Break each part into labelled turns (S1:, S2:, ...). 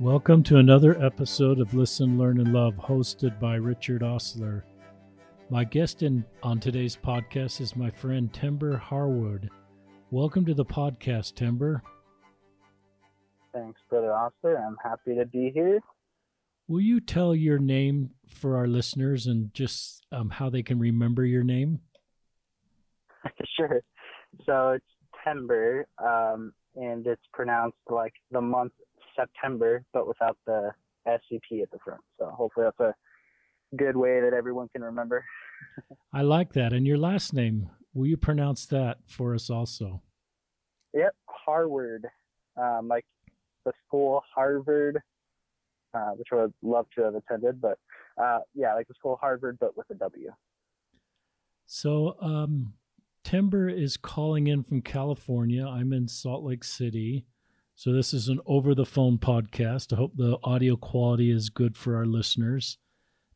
S1: Welcome to another episode of Listen, Learn, and Love, hosted by Richard Ostler. My guest in, on today's podcast is my friend Timber Harward. Welcome to the podcast, Timber.
S2: Thanks, Brother Ostler. I'm happy to be here.
S1: Will you tell your name for our listeners and just um, how they can remember your name?
S2: sure. So it's Timber, um, and it's pronounced like the month September, but without the SCP at the front. So hopefully that's a good way that everyone can remember.
S1: I like that. And your last name, will you pronounce that for us also?
S2: Yep, Harward, um, like the school Harvard, uh, which I would love to have attended, but uh, yeah, like the school Harvard, but with a W.
S1: So, um, Timber is calling in from California. I'm in Salt Lake City. So, this is an over the phone podcast. I hope the audio quality is good for our listeners.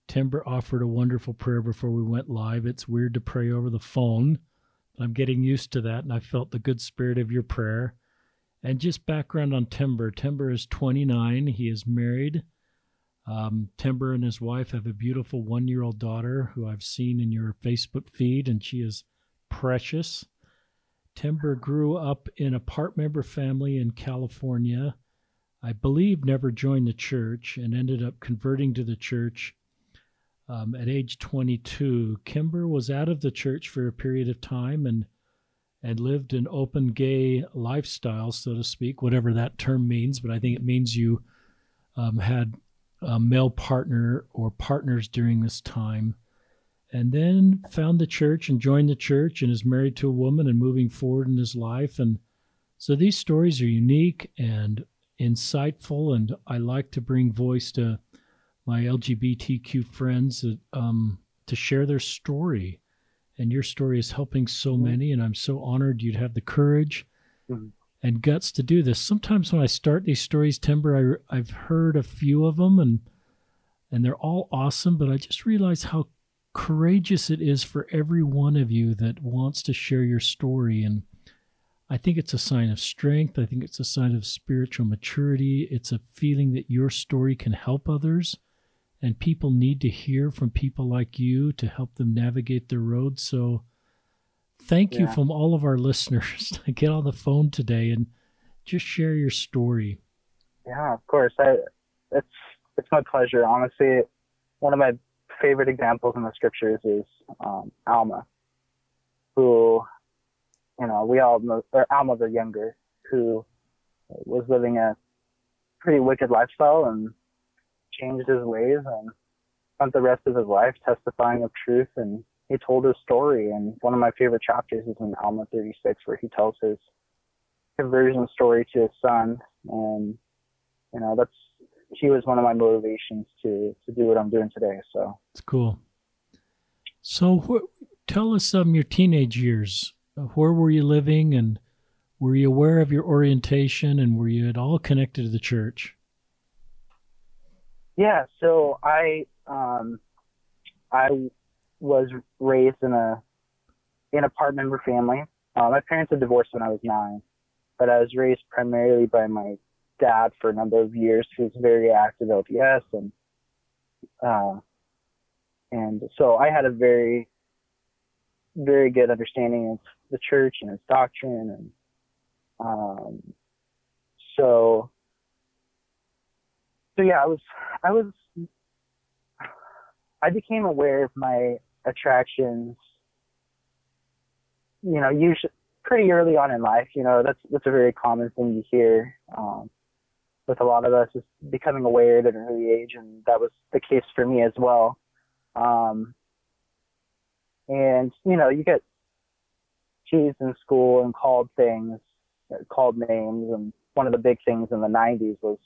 S1: Timber offered a wonderful prayer before we went live. It's weird to pray over the phone. But I'm getting used to that, and I felt the good spirit of your prayer. And just background on Timber Timber is 29, he is married. Um, Timber and his wife have a beautiful one year old daughter who I've seen in your Facebook feed, and she is precious. Timber grew up in a part member family in California. I believe never joined the church and ended up converting to the church um, at age 22. Timber was out of the church for a period of time and and lived an open gay lifestyle, so to speak, whatever that term means. But I think it means you um, had a male partner or partners during this time and then found the church and joined the church and is married to a woman and moving forward in his life. And so these stories are unique and insightful, and I like to bring voice to my LGBTQ friends um, to share their story. And your story is helping so mm-hmm. many, and I'm so honored you'd have the courage mm-hmm. and guts to do this. Sometimes when I start these stories, Timber, I, I've heard a few of them, and and they're all awesome, but I just realize how courageous it is for every one of you that wants to share your story. And I think it's a sign of strength. I think it's a sign of spiritual maturity. It's a feeling that your story can help others. And people need to hear from people like you to help them navigate their road. So thank yeah. you from all of our listeners to get on the phone today and just share your story.
S2: Yeah, of course. I, it's it's my pleasure. Honestly, one of my favorite examples in the scriptures is um, Alma, who, you know, we all know, or Alma the younger, who was living a pretty wicked lifestyle and changed his ways and spent the rest of his life testifying of truth. And he told his story. And one of my favorite chapters is in Alma 36, where he tells his conversion story to his son. And, you know, that's he was one of my motivations to to do what I'm doing today. So
S1: it's cool. So wh- tell us um your teenage years. Uh, where were you living, and were you aware of your orientation, and were you at all connected to the church?
S2: Yeah. So I um I was raised in a in a part member family. Uh, my parents had divorced when I was nine, but I was raised primarily by my dad for a number of years. Who was very active LDS and uh, and so I had a very very good understanding of the church and its doctrine and um, so so yeah I was I was I became aware of my attractions you know usually pretty early on in life you know that's that's a very common thing you hear um, with a lot of us is becoming aware at an early age, and that was the case for me as well. Um, and you know, you get teased in school and called things, called names, and one of the big things in the '90s was,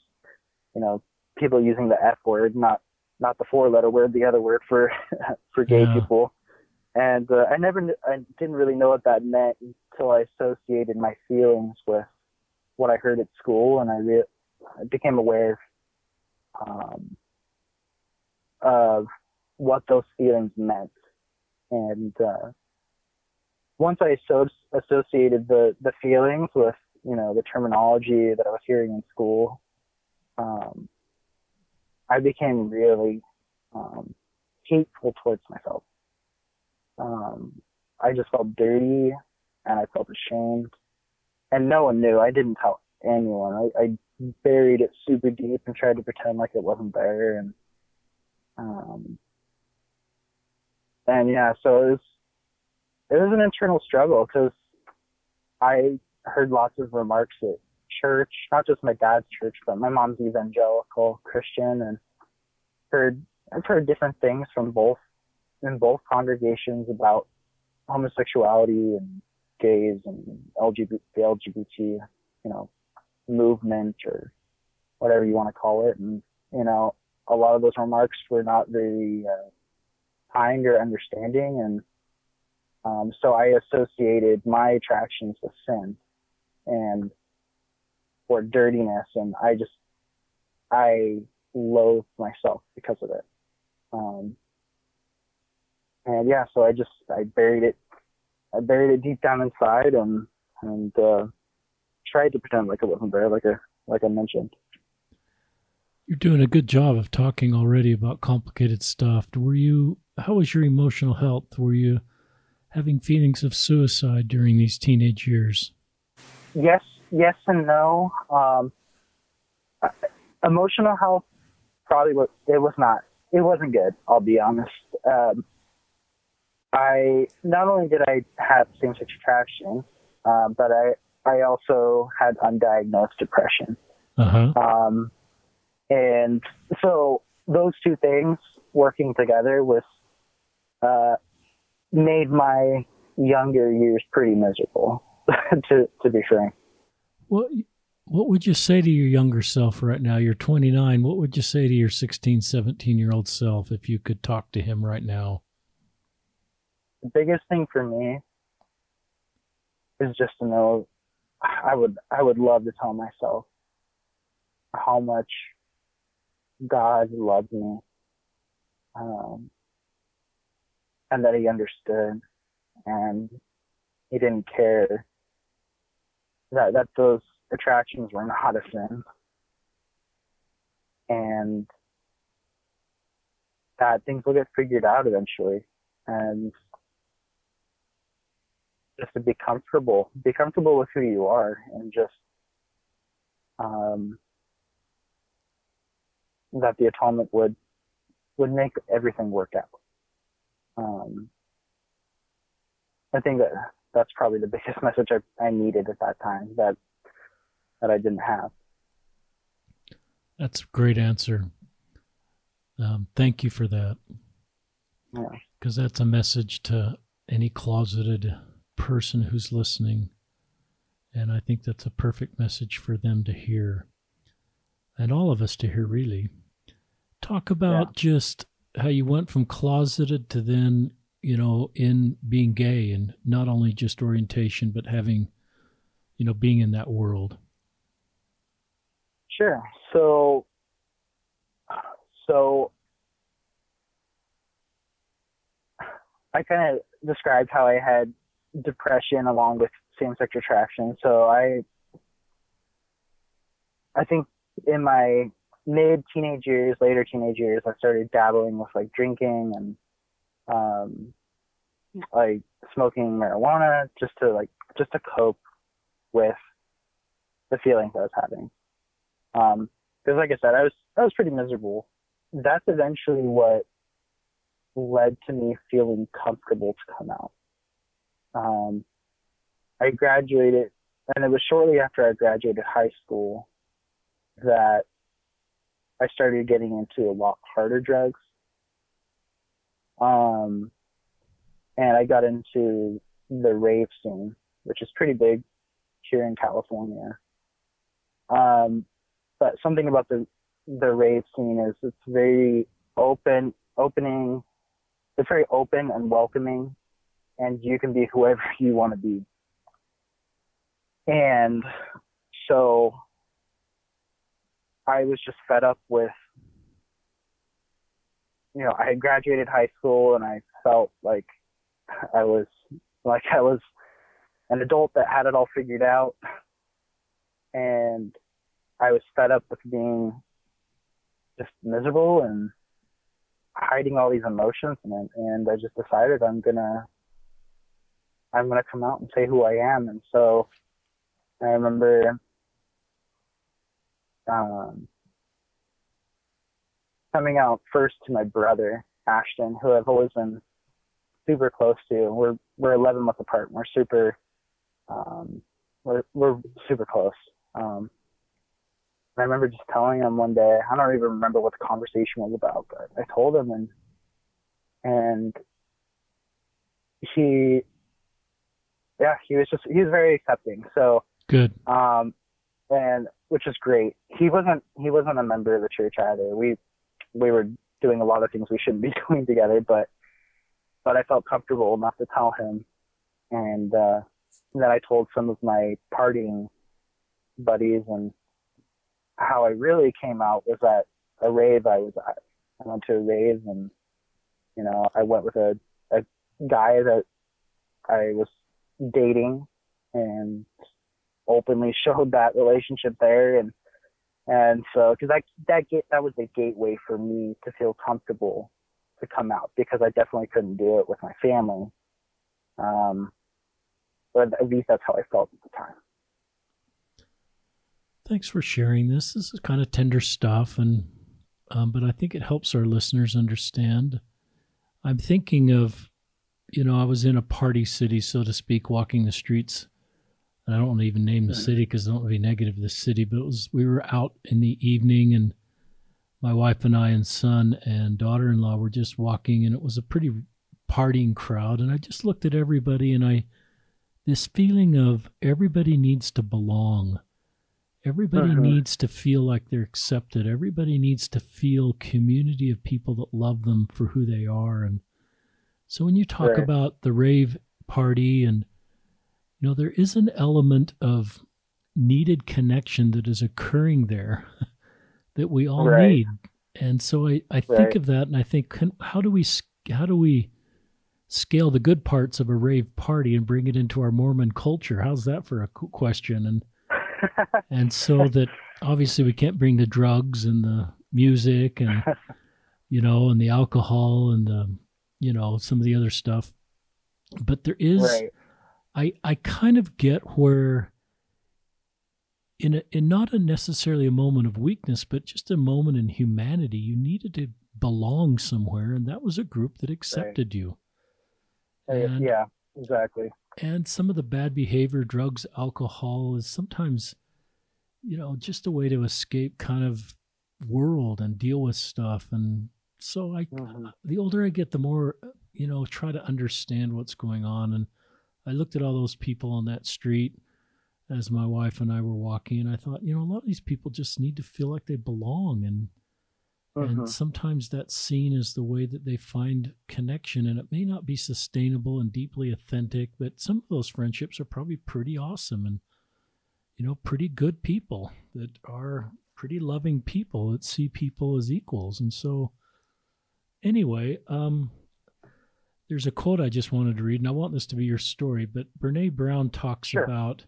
S2: you know, people using the F word, not not the four-letter word, the other word for for gay yeah. people. And uh, I never, I didn't really know what that meant until I associated my feelings with what I heard at school, and I re- became aware um, of what those feelings meant. And uh, once I so associated the, the feelings with, you know, the terminology that I was hearing in school, um, I became really um, hateful towards myself. Um, I just felt dirty and I felt ashamed, and no one knew. I didn't tell anyone. I, I buried it super deep and tried to pretend like it wasn't there, and um, and yeah, so it was it was an internal struggle because I heard lots of remarks at church, not just my dad's church, but my mom's evangelical Christian, and heard I've heard different things from both in both congregations about homosexuality and gays and LGBT, LGBT, you know, movement or whatever you want to call it, and you know, a lot of those remarks were not very uh, kind or understanding, and um, so I associated my attractions with sin and or dirtiness, and I just I loathe myself because of it. Um, and yeah, so I just I buried it, I buried it deep down inside, and and uh, tried to pretend like it wasn't there, like I like I mentioned.
S1: You're doing a good job of talking already about complicated stuff. Were you? How was your emotional health? Were you having feelings of suicide during these teenage years?
S2: Yes, yes, and no. Um, emotional health probably was. It was not. It wasn't good. I'll be honest. Um, I not only did I have same-sex attraction, uh, but I I also had undiagnosed depression.
S1: Uh-huh.
S2: Um, and so those two things working together was uh, made my younger years pretty miserable, to to be frank.
S1: What what would you say to your younger self right now? You're 29. What would you say to your 16, 17 year old self if you could talk to him right now?
S2: The biggest thing for me is just to know I would I would love to tell myself how much God loves me, um, and that He understood, and He didn't care that that those attractions were not a sin, and that things will get figured out eventually, and just to be comfortable, be comfortable with who you are, and just um, that the atonement would would make everything work out. Um, I think that that's probably the biggest message I, I needed at that time that that I didn't have.
S1: That's a great answer. Um, thank you for that. Because
S2: yeah.
S1: that's a message to any closeted person who's listening. And I think that's a perfect message for them to hear and all of us to hear, really. Talk about yeah. just how you went from closeted to then, you know, in being gay and not only just orientation, but having, you know, being in that world.
S2: Sure. So, so I kind of described how I had depression along with same-sex attraction. So I, I think in my mid teenage years, later teenage years, I started dabbling with like drinking and um, like smoking marijuana just to like just to cope with the feelings I was having. Um, because like I said, I was I was pretty miserable. That's eventually what led to me feeling comfortable to come out. Um, I graduated, and it was shortly after I graduated high school that I started getting into a lot harder drugs. Um, and I got into the rave scene, which is pretty big here in California. Um, but something about the the rave scene is it's very open, opening. It's very open and welcoming, and you can be whoever you want to be. And so I was just fed up with, you know, I had graduated high school and I felt like I was like I was an adult that had it all figured out. And I was fed up with being just miserable and hiding all these emotions and and I just decided I'm gonna I'm gonna come out and say who I am. And so I remember um, coming out first to my brother Ashton who I've always been super close to. We're we're 11 months apart. We're super um, we're we're super close. Um, I remember just telling him one day, I don't even remember what the conversation was about, but I told him and and he yeah, he was just he was very accepting. So
S1: good.
S2: Um and which is great. He wasn't he wasn't a member of the church either. We we were doing a lot of things we shouldn't be doing together, but but I felt comfortable enough to tell him and uh then I told some of my partying buddies and how I really came out was at a rave I was at. I went to a rave and you know, I went with a a guy that I was dating and openly showed that relationship there and and so because that that get that was the gateway for me to feel comfortable to come out because I definitely couldn't do it with my family. Um, but at least that's how I felt at the time.
S1: Thanks for sharing this. This is kind of tender stuff, and um, but I think it helps our listeners understand. I'm thinking of, you know, I was in a party city, so to speak, walking the streets. And I don't want to even name the city because I don't want to be negative of the city, but it was we were out in the evening, and my wife and I and son and daughter-in-law were just walking, and it was a pretty partying crowd, and I just looked at everybody, and I this feeling of everybody needs to belong Everybody uh-huh. needs to feel like they're accepted. Everybody needs to feel community of people that love them for who they are. And so when you talk right. about the rave party and you know there is an element of needed connection that is occurring there that we all right. need. And so I, I think right. of that and I think can, how do we how do we scale the good parts of a rave party and bring it into our Mormon culture? How's that for a question? And and so that obviously we can't bring the drugs and the music and you know and the alcohol and the you know some of the other stuff but there is right. i i kind of get where in a, in not a necessarily a moment of weakness but just a moment in humanity you needed to belong somewhere and that was a group that accepted right. you uh,
S2: and, yeah exactly
S1: and some of the bad behavior drugs alcohol is sometimes you know just a way to escape kind of world and deal with stuff and so i mm-hmm. the older i get the more you know try to understand what's going on and i looked at all those people on that street as my wife and i were walking and i thought you know a lot of these people just need to feel like they belong and and mm-hmm. sometimes that scene is the way that they find connection and it may not be sustainable and deeply authentic but some of those friendships are probably pretty awesome and you know pretty good people that are pretty loving people that see people as equals and so anyway um there's a quote i just wanted to read and i want this to be your story but Brené Brown talks sure. about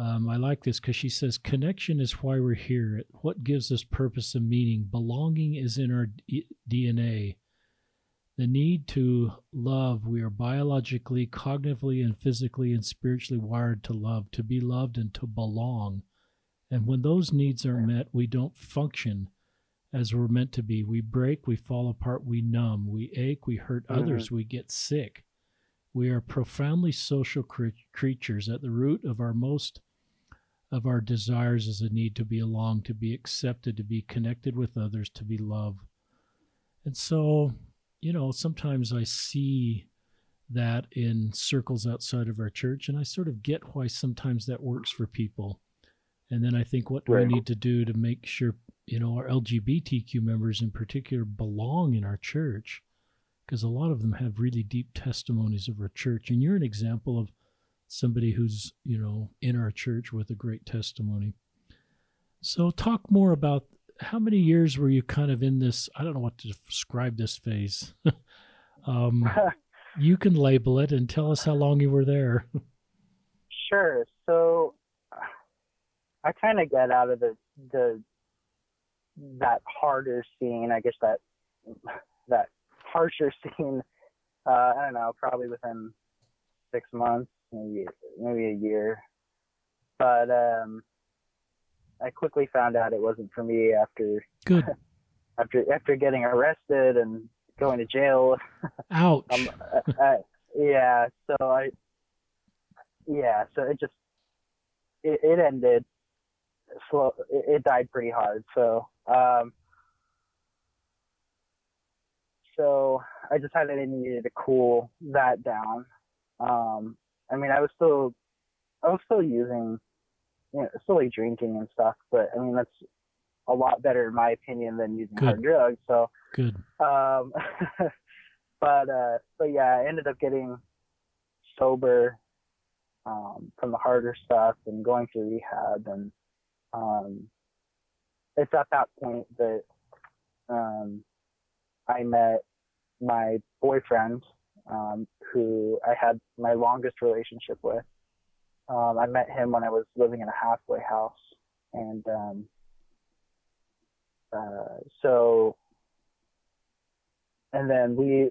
S1: um, I like this because she says connection is why we're here. What gives us purpose and meaning? Belonging is in our D- DNA. The need to love, we are biologically, cognitively, and physically and spiritually wired to love, to be loved, and to belong. And when those needs are met, we don't function as we're meant to be. We break, we fall apart, we numb, we ache, we hurt mm-hmm. others, we get sick. We are profoundly social cre- creatures. At the root of our most of our desires is a need to be along, to be accepted, to be connected with others, to be loved. And so, you know, sometimes I see that in circles outside of our church, and I sort of get why sometimes that works for people. And then I think, what do right. we need to do to make sure, you know, our LGBTQ members in particular belong in our church? Because a lot of them have really deep testimonies of our church. And you're an example of somebody who's you know in our church with a great testimony so talk more about how many years were you kind of in this i don't know what to describe this phase um, you can label it and tell us how long you were there
S2: sure so i kind of got out of the the that harder scene, I guess that that harsher scene. Uh, I don't know, probably within six months, maybe maybe a year. But um, I quickly found out it wasn't for me after
S1: good
S2: after after getting arrested and going to jail.
S1: Ouch.
S2: um, uh, uh, yeah, so I yeah, so it just it, it ended slow. It, it died pretty hard. So um, so I decided I needed to cool that down. Um, I mean, I was still I was still using you know, still like drinking and stuff, but I mean that's a lot better in my opinion than using
S1: Good.
S2: hard drugs. So
S1: Good.
S2: um, but uh, but yeah, I ended up getting sober um, from the harder stuff and going through rehab, and um, it's at that point that um, I met my boyfriend, um, who I had my longest relationship with. Um, I met him when I was living in a halfway house, and um, uh, so and then we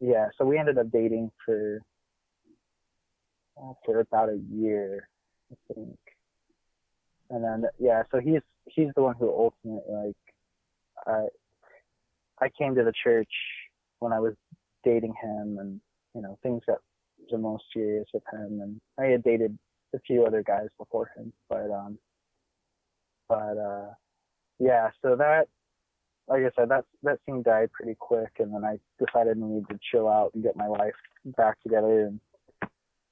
S2: yeah so we ended up dating for uh, for about a year i think and then yeah so he's he's the one who ultimately like i i came to the church when i was dating him and you know things got the most serious with him and i had dated a few other guys before him but um but uh yeah so that like I said, that that scene died pretty quick, and then I decided I needed to chill out and get my life back together, and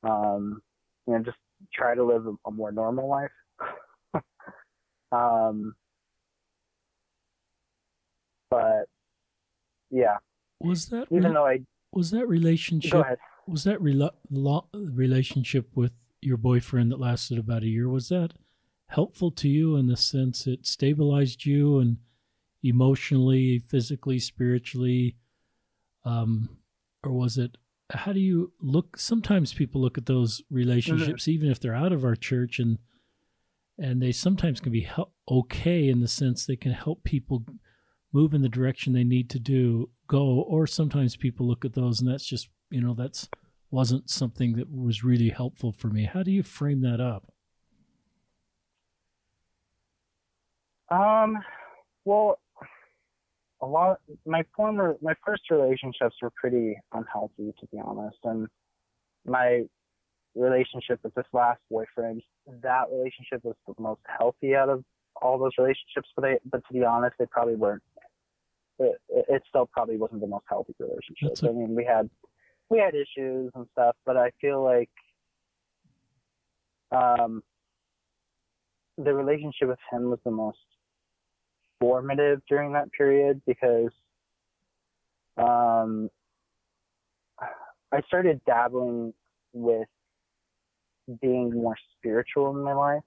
S2: um, you know, just try to live a, a more normal life. Um, but yeah,
S1: Was that
S2: even
S1: re-
S2: though I
S1: was that relationship was that rela- lo- relationship with your boyfriend that lasted about a year? Was that helpful to you in the sense it stabilized you and emotionally physically spiritually? Um or was it how do you look sometimes people look at those relationships even if they're out of our church and and they sometimes can be hel- okay in the sense they can help people move in the direction they need to do go or sometimes people look at those and that's just you know that's wasn't something that was really helpful for me how do you frame that up
S2: um, well, a lot. My former, my first relationships were pretty unhealthy, to be honest, and my relationship with this last boyfriend, that relationship was the most healthy out of all those relationships. But they, but to be honest, they probably weren't. It, it still probably wasn't the most healthy relationship.
S1: A-
S2: I mean, we had we had issues and stuff, but I feel like um, the relationship with him was the most formative during that period because um, I started dabbling with being more spiritual in my life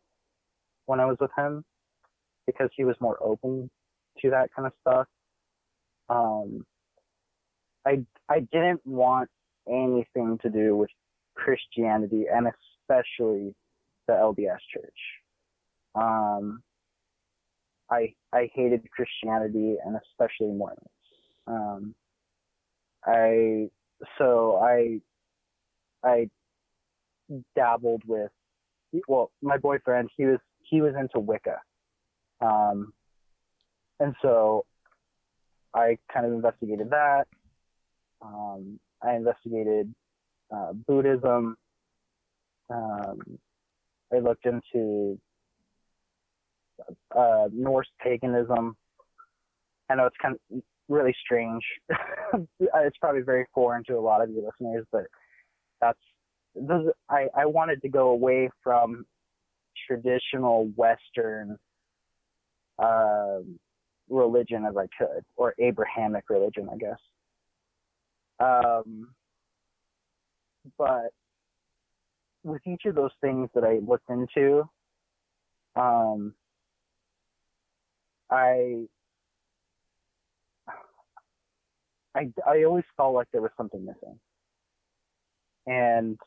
S2: when I was with him because he was more open to that kind of stuff. Um, I I didn't want anything to do with Christianity and especially the LDS Church. Um, I I hated Christianity and especially Mormons. Um, I so I I dabbled with well my boyfriend he was he was into Wicca, um, and so I kind of investigated that. Um, I investigated uh, Buddhism. Um, I looked into uh, Norse paganism. I know it's kind of really strange. it's probably very foreign to a lot of you listeners, but that's those. I I wanted to go away from traditional Western um, religion as I could, or Abrahamic religion, I guess. Um, but with each of those things that I looked into, um, I, I, I always felt like there was something missing, and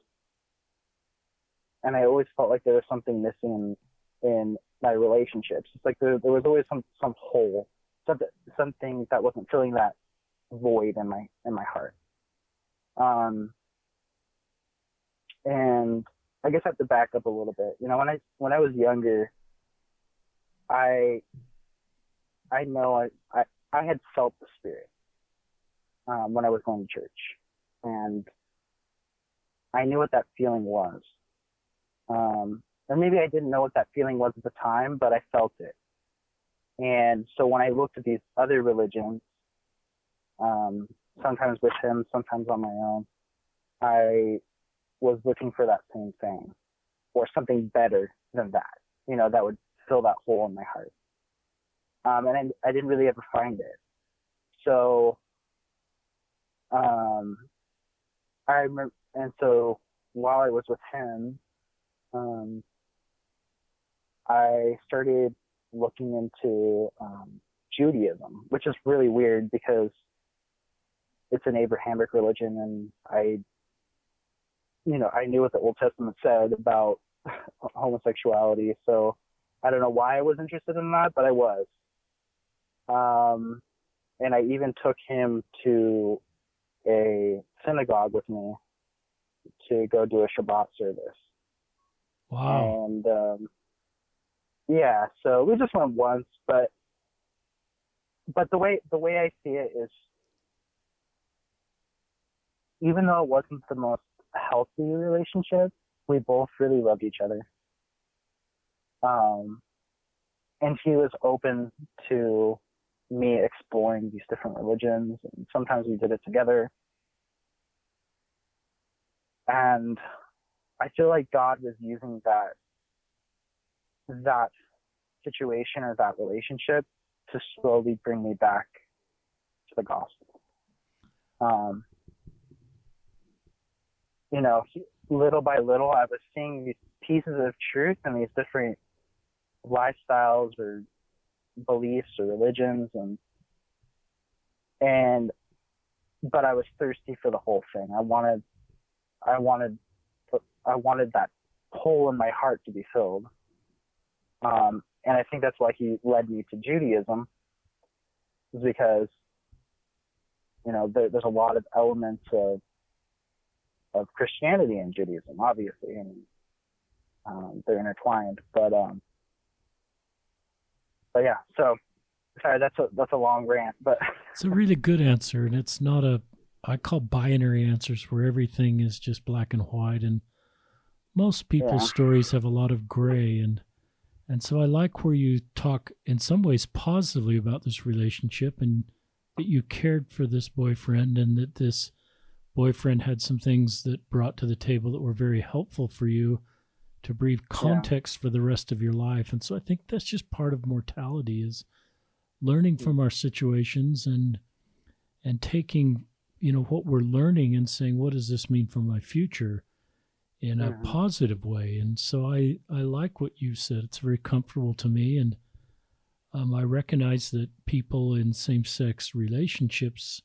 S2: and I always felt like there was something missing in my relationships. It's like there, there was always some some hole, something something that wasn't filling that void in my in my heart. Um, and I guess I have to back up a little bit. You know, when I when I was younger, I I know I I, I had felt the spirit um, when I was going to church, and I knew what that feeling was. Um, or maybe I didn't know what that feeling was at the time, but I felt it. And so when I looked at these other religions, um, sometimes with him, sometimes on my own, I was looking for that same thing or something better than that, you know, that would fill that hole in my heart. Um, and I, I didn't really ever find it. So, um, I remember, and so while I was with him, um, I started looking into um, Judaism, which is really weird because it's an Abrahamic religion, and I, you know, I knew what the Old Testament said about homosexuality, so I don't know why I was interested in that, but I was. Um, and I even took him to a synagogue with me to go do a Shabbat service.
S1: Wow.
S2: And um, yeah, so we just went once, but but the way the way I see it is, even though it wasn't the most healthy relationship, we both really loved each other. Um, and he was open to me exploring these different religions, and sometimes we did it together. And I feel like God was using that that situation or that relationship to slowly bring me back to the gospel. Um, you know, little by little, I was seeing these pieces of truth and these different lifestyles or beliefs or religions, and and but I was thirsty for the whole thing. I wanted, I wanted, I wanted that hole in my heart to be filled. Um, and I think that's why he led me to Judaism, is because, you know, there, there's a lot of elements of of Christianity and Judaism, obviously, and um, they're intertwined. But um, but yeah, so sorry, that's a that's a long rant, but
S1: it's a really good answer, and it's not a I call binary answers where everything is just black and white, and most people's yeah. stories have a lot of gray and and so I like where you talk in some ways positively about this relationship and that you cared for this boyfriend and that this boyfriend had some things that brought to the table that were very helpful for you to breathe context yeah. for the rest of your life. And so I think that's just part of mortality is learning from our situations and and taking, you know, what we're learning and saying, what does this mean for my future? In a mm-hmm. positive way. And so I, I like what you said. It's very comfortable to me. And um, I recognize that people in same sex relationships,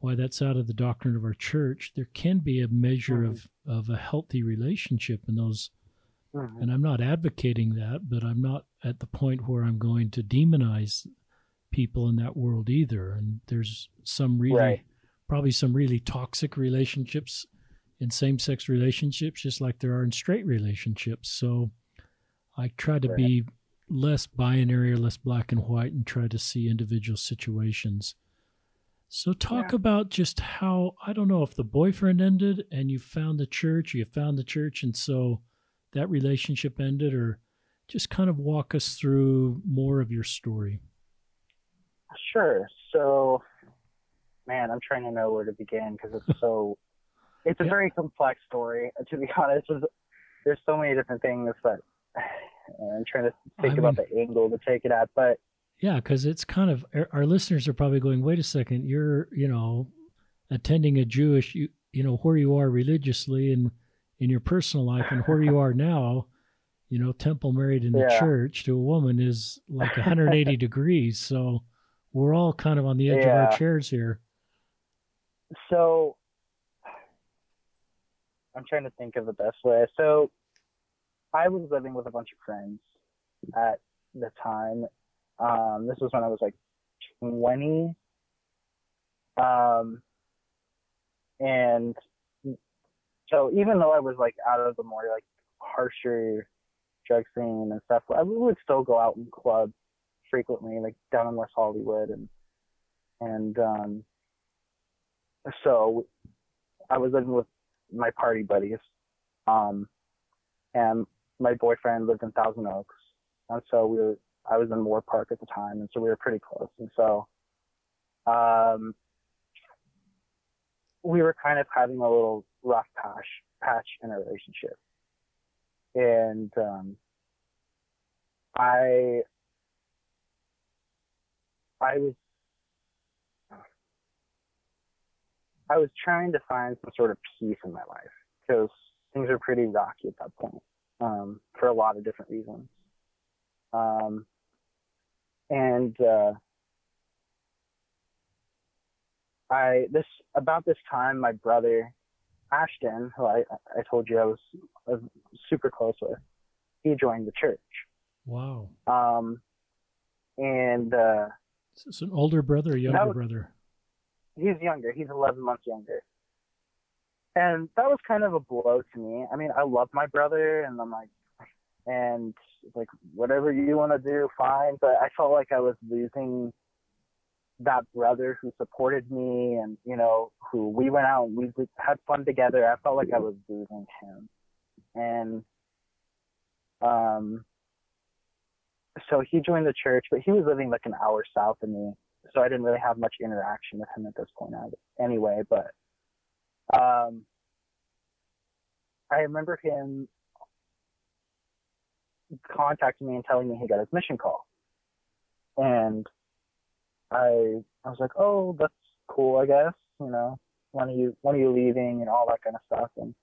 S1: why that's out of the doctrine of our church, there can be a measure mm-hmm. of, of a healthy relationship in those. Mm-hmm. And I'm not advocating that, but I'm not at the point where I'm going to demonize people in that world either. And there's some really, right. probably some really toxic relationships in same sex relationships, just like there are in straight relationships. So I try to be less binary or less black and white and try to see individual situations. So talk yeah. about just how I don't know if the boyfriend ended and you found the church, you found the church and so that relationship ended or just kind of walk us through more of your story.
S2: Sure. So man, I'm trying to know where to begin because it's so it's a yeah. very complex story. To be honest, there's, there's so many different things that I'm trying to think I about mean, the angle to take it at. But
S1: yeah, because it's kind of our listeners are probably going, wait a second, you're you know attending a Jewish you you know where you are religiously and in your personal life and where you are now. You know, temple married in the yeah. church to a woman is like 180 degrees. So we're all kind of on the edge yeah. of our chairs here.
S2: So I'm trying to think of the best way. So I was living with a bunch of friends at the time. Um, this was when I was like 20. Um, and so even though I was like out of the more like harsher drug scene and stuff, I would still go out in clubs frequently, like down in West Hollywood, and and um, so I was living with my party buddies, um, and my boyfriend lived in Thousand Oaks, and so we were. I was in Moorpark at the time, and so we were pretty close, and so um, we were kind of having a little rough patch patch in our relationship, and um, I I was I was trying to find some sort of peace in my life because things were pretty rocky at that point um, for a lot of different reasons. Um, and uh, I this about this time, my brother Ashton, who I I told you I was, I was super close with, he joined the church.
S1: Wow.
S2: Um, and uh,
S1: is this an older brother or younger was, brother?
S2: He's younger. He's 11 months younger. And that was kind of a blow to me. I mean, I love my brother, and I'm like, and like whatever you want to do, fine. But I felt like I was losing that brother who supported me, and you know, who we went out and we had fun together. I felt like I was losing him, and um, so he joined the church, but he was living like an hour south of me, so I didn't really have much interaction with him at this point anyway. But um, I remember him contacting me and telling me he got his mission call, and I I was like, oh, that's cool, I guess. You know, when are you when are you leaving and all that kind of stuff, and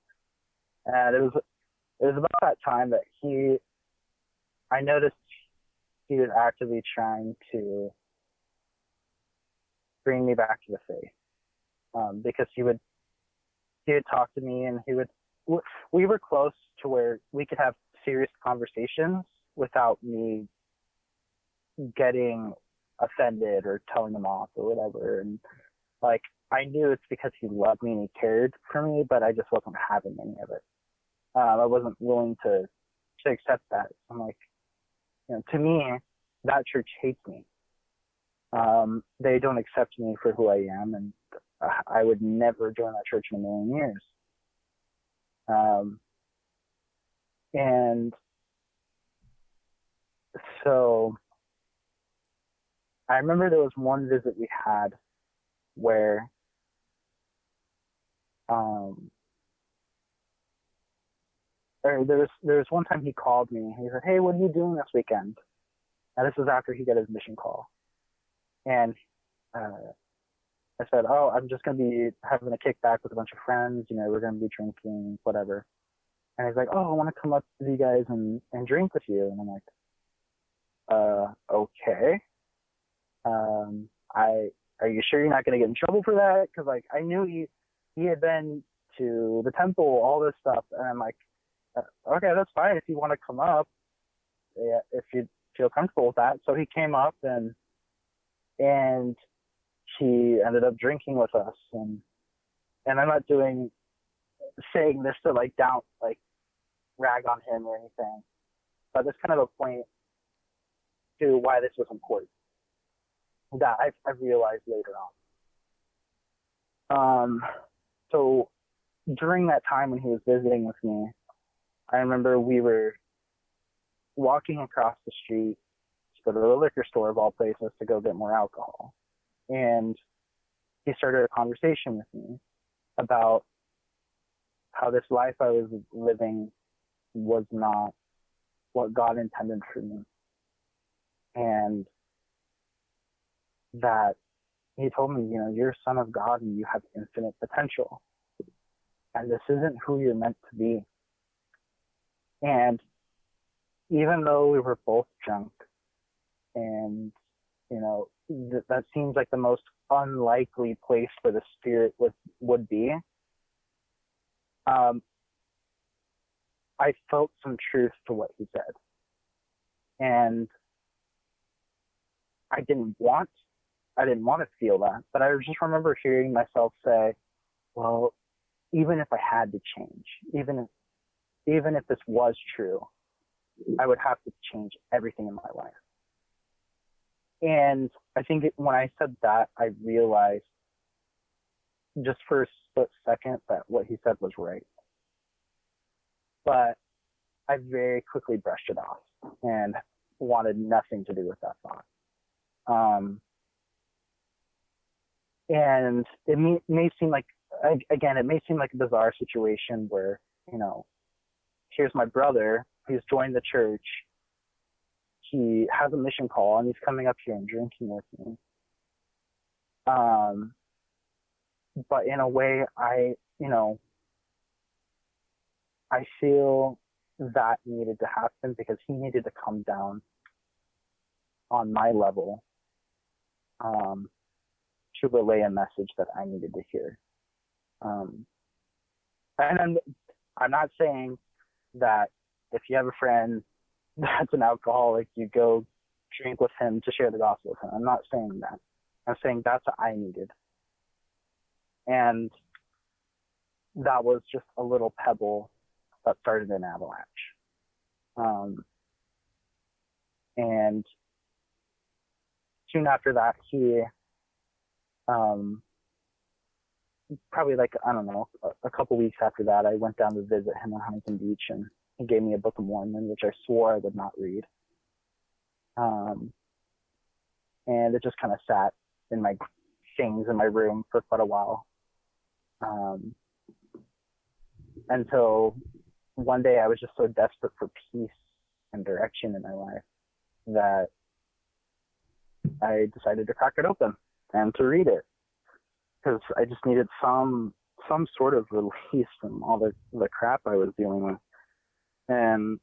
S2: and it was it was about that time that he I noticed he was actively trying to bring me back to the faith. Um, because he would he would talk to me and he would we were close to where we could have serious conversations without me getting offended or telling him off or whatever. And like I knew it's because he loved me and he cared for me but I just wasn't having any of it. Um, I wasn't willing to to accept that. I'm like you know, to me, that church hates me. Um, they don't accept me for who I am, and I would never join that church in a million years. Um, and so I remember there was one visit we had where um, or there was there was one time he called me. He said, "Hey, what are you doing this weekend?" And this was after he got his mission call, and uh, I said, "Oh, I'm just gonna be having a kickback with a bunch of friends. You know, we're gonna be drinking, whatever." And he's like, "Oh, I want to come up to you guys and and drink with you." And I'm like, "Uh, okay. Um, I are you sure you're not gonna get in trouble for that? Because like I knew he he had been to the temple, all this stuff, and I'm like, okay, that's fine if you want to come up, yeah, if you feel comfortable with that. So he came up and and he ended up drinking with us and and I'm not doing saying this to like down like rag on him or anything, but there's kind of a point to why this was important that I, I realized later on. Um, so during that time when he was visiting with me, I remember we were walking across the street go to the liquor store of all places to go get more alcohol. And he started a conversation with me about how this life I was living was not what God intended for me. And that he told me, you know, you're a son of God and you have infinite potential. And this isn't who you're meant to be. And even though we were both drunk, and you know th- that seems like the most unlikely place for the spirit would would be. Um, I felt some truth to what he said, And I didn't want, I didn't want to feel that, but I just remember hearing myself say, well, even if I had to change, even if, even if this was true, I would have to change everything in my life. And I think it, when I said that, I realized just for a split second that what he said was right. But I very quickly brushed it off and wanted nothing to do with that thought. Um, and it may, may seem like, again, it may seem like a bizarre situation where, you know, here's my brother, he's joined the church, he has a mission call, and he's coming up here and drinking with me. Um, but in a way, I, you know, I feel that needed to happen because he needed to come down on my level um, to relay a message that I needed to hear. Um, and I'm, I'm not saying that if you have a friend that's an alcoholic, you go drink with him to share the gospel with him. I'm not saying that. I'm saying that's what I needed. And that was just a little pebble that started an avalanche. Um, and soon after that, he, um, probably like, I don't know, a, a couple weeks after that, I went down to visit him in Huntington Beach and he gave me a Book of Mormon, which I swore I would not read. Um, and it just kind of sat in my things in my room for quite a while. Um, until one day I was just so desperate for peace and direction in my life that I decided to crack it open and to read it because I just needed some some sort of release from all the the crap I was dealing with. And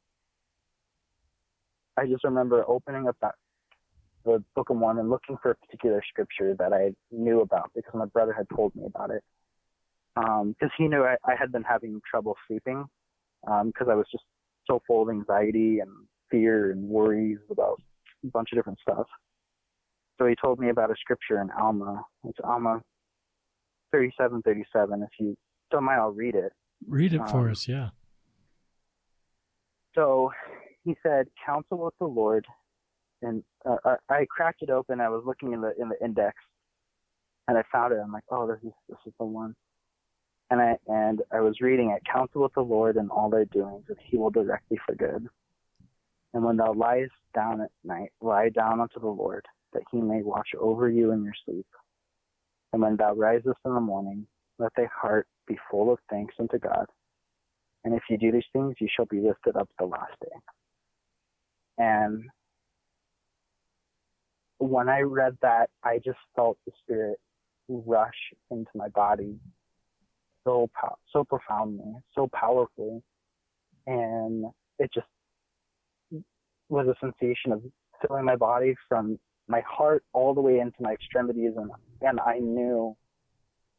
S2: I just remember opening up that the Book of Mormon, looking for a particular scripture that I knew about because my brother had told me about it. Because um, he knew I, I, had been having trouble sleeping because um, I was just so full of anxiety and fear and worries about a bunch of different stuff. So he told me about a scripture in Alma. It's Alma 37, 37. If you don't mind, I'll read it.
S1: Read it for um, us, yeah.
S2: So he said, "Counsel with the Lord," and uh, I cracked it open. I was looking in the in the index, and I found it. I'm like, "Oh, this is this is the one." And I and I was reading it. Counsel with the Lord in all thy doings, and He will direct thee for good. And when thou liest down at night, lie down unto the Lord, that He may watch over you in your sleep. And when thou risest in the morning, let thy heart be full of thanks unto God and if you do these things, you shall be lifted up the last day. And when I read that, I just felt the Spirit rush into my body so so profoundly, so powerfully, and it just was a sensation of filling my body from my heart all the way into my extremities, and and I knew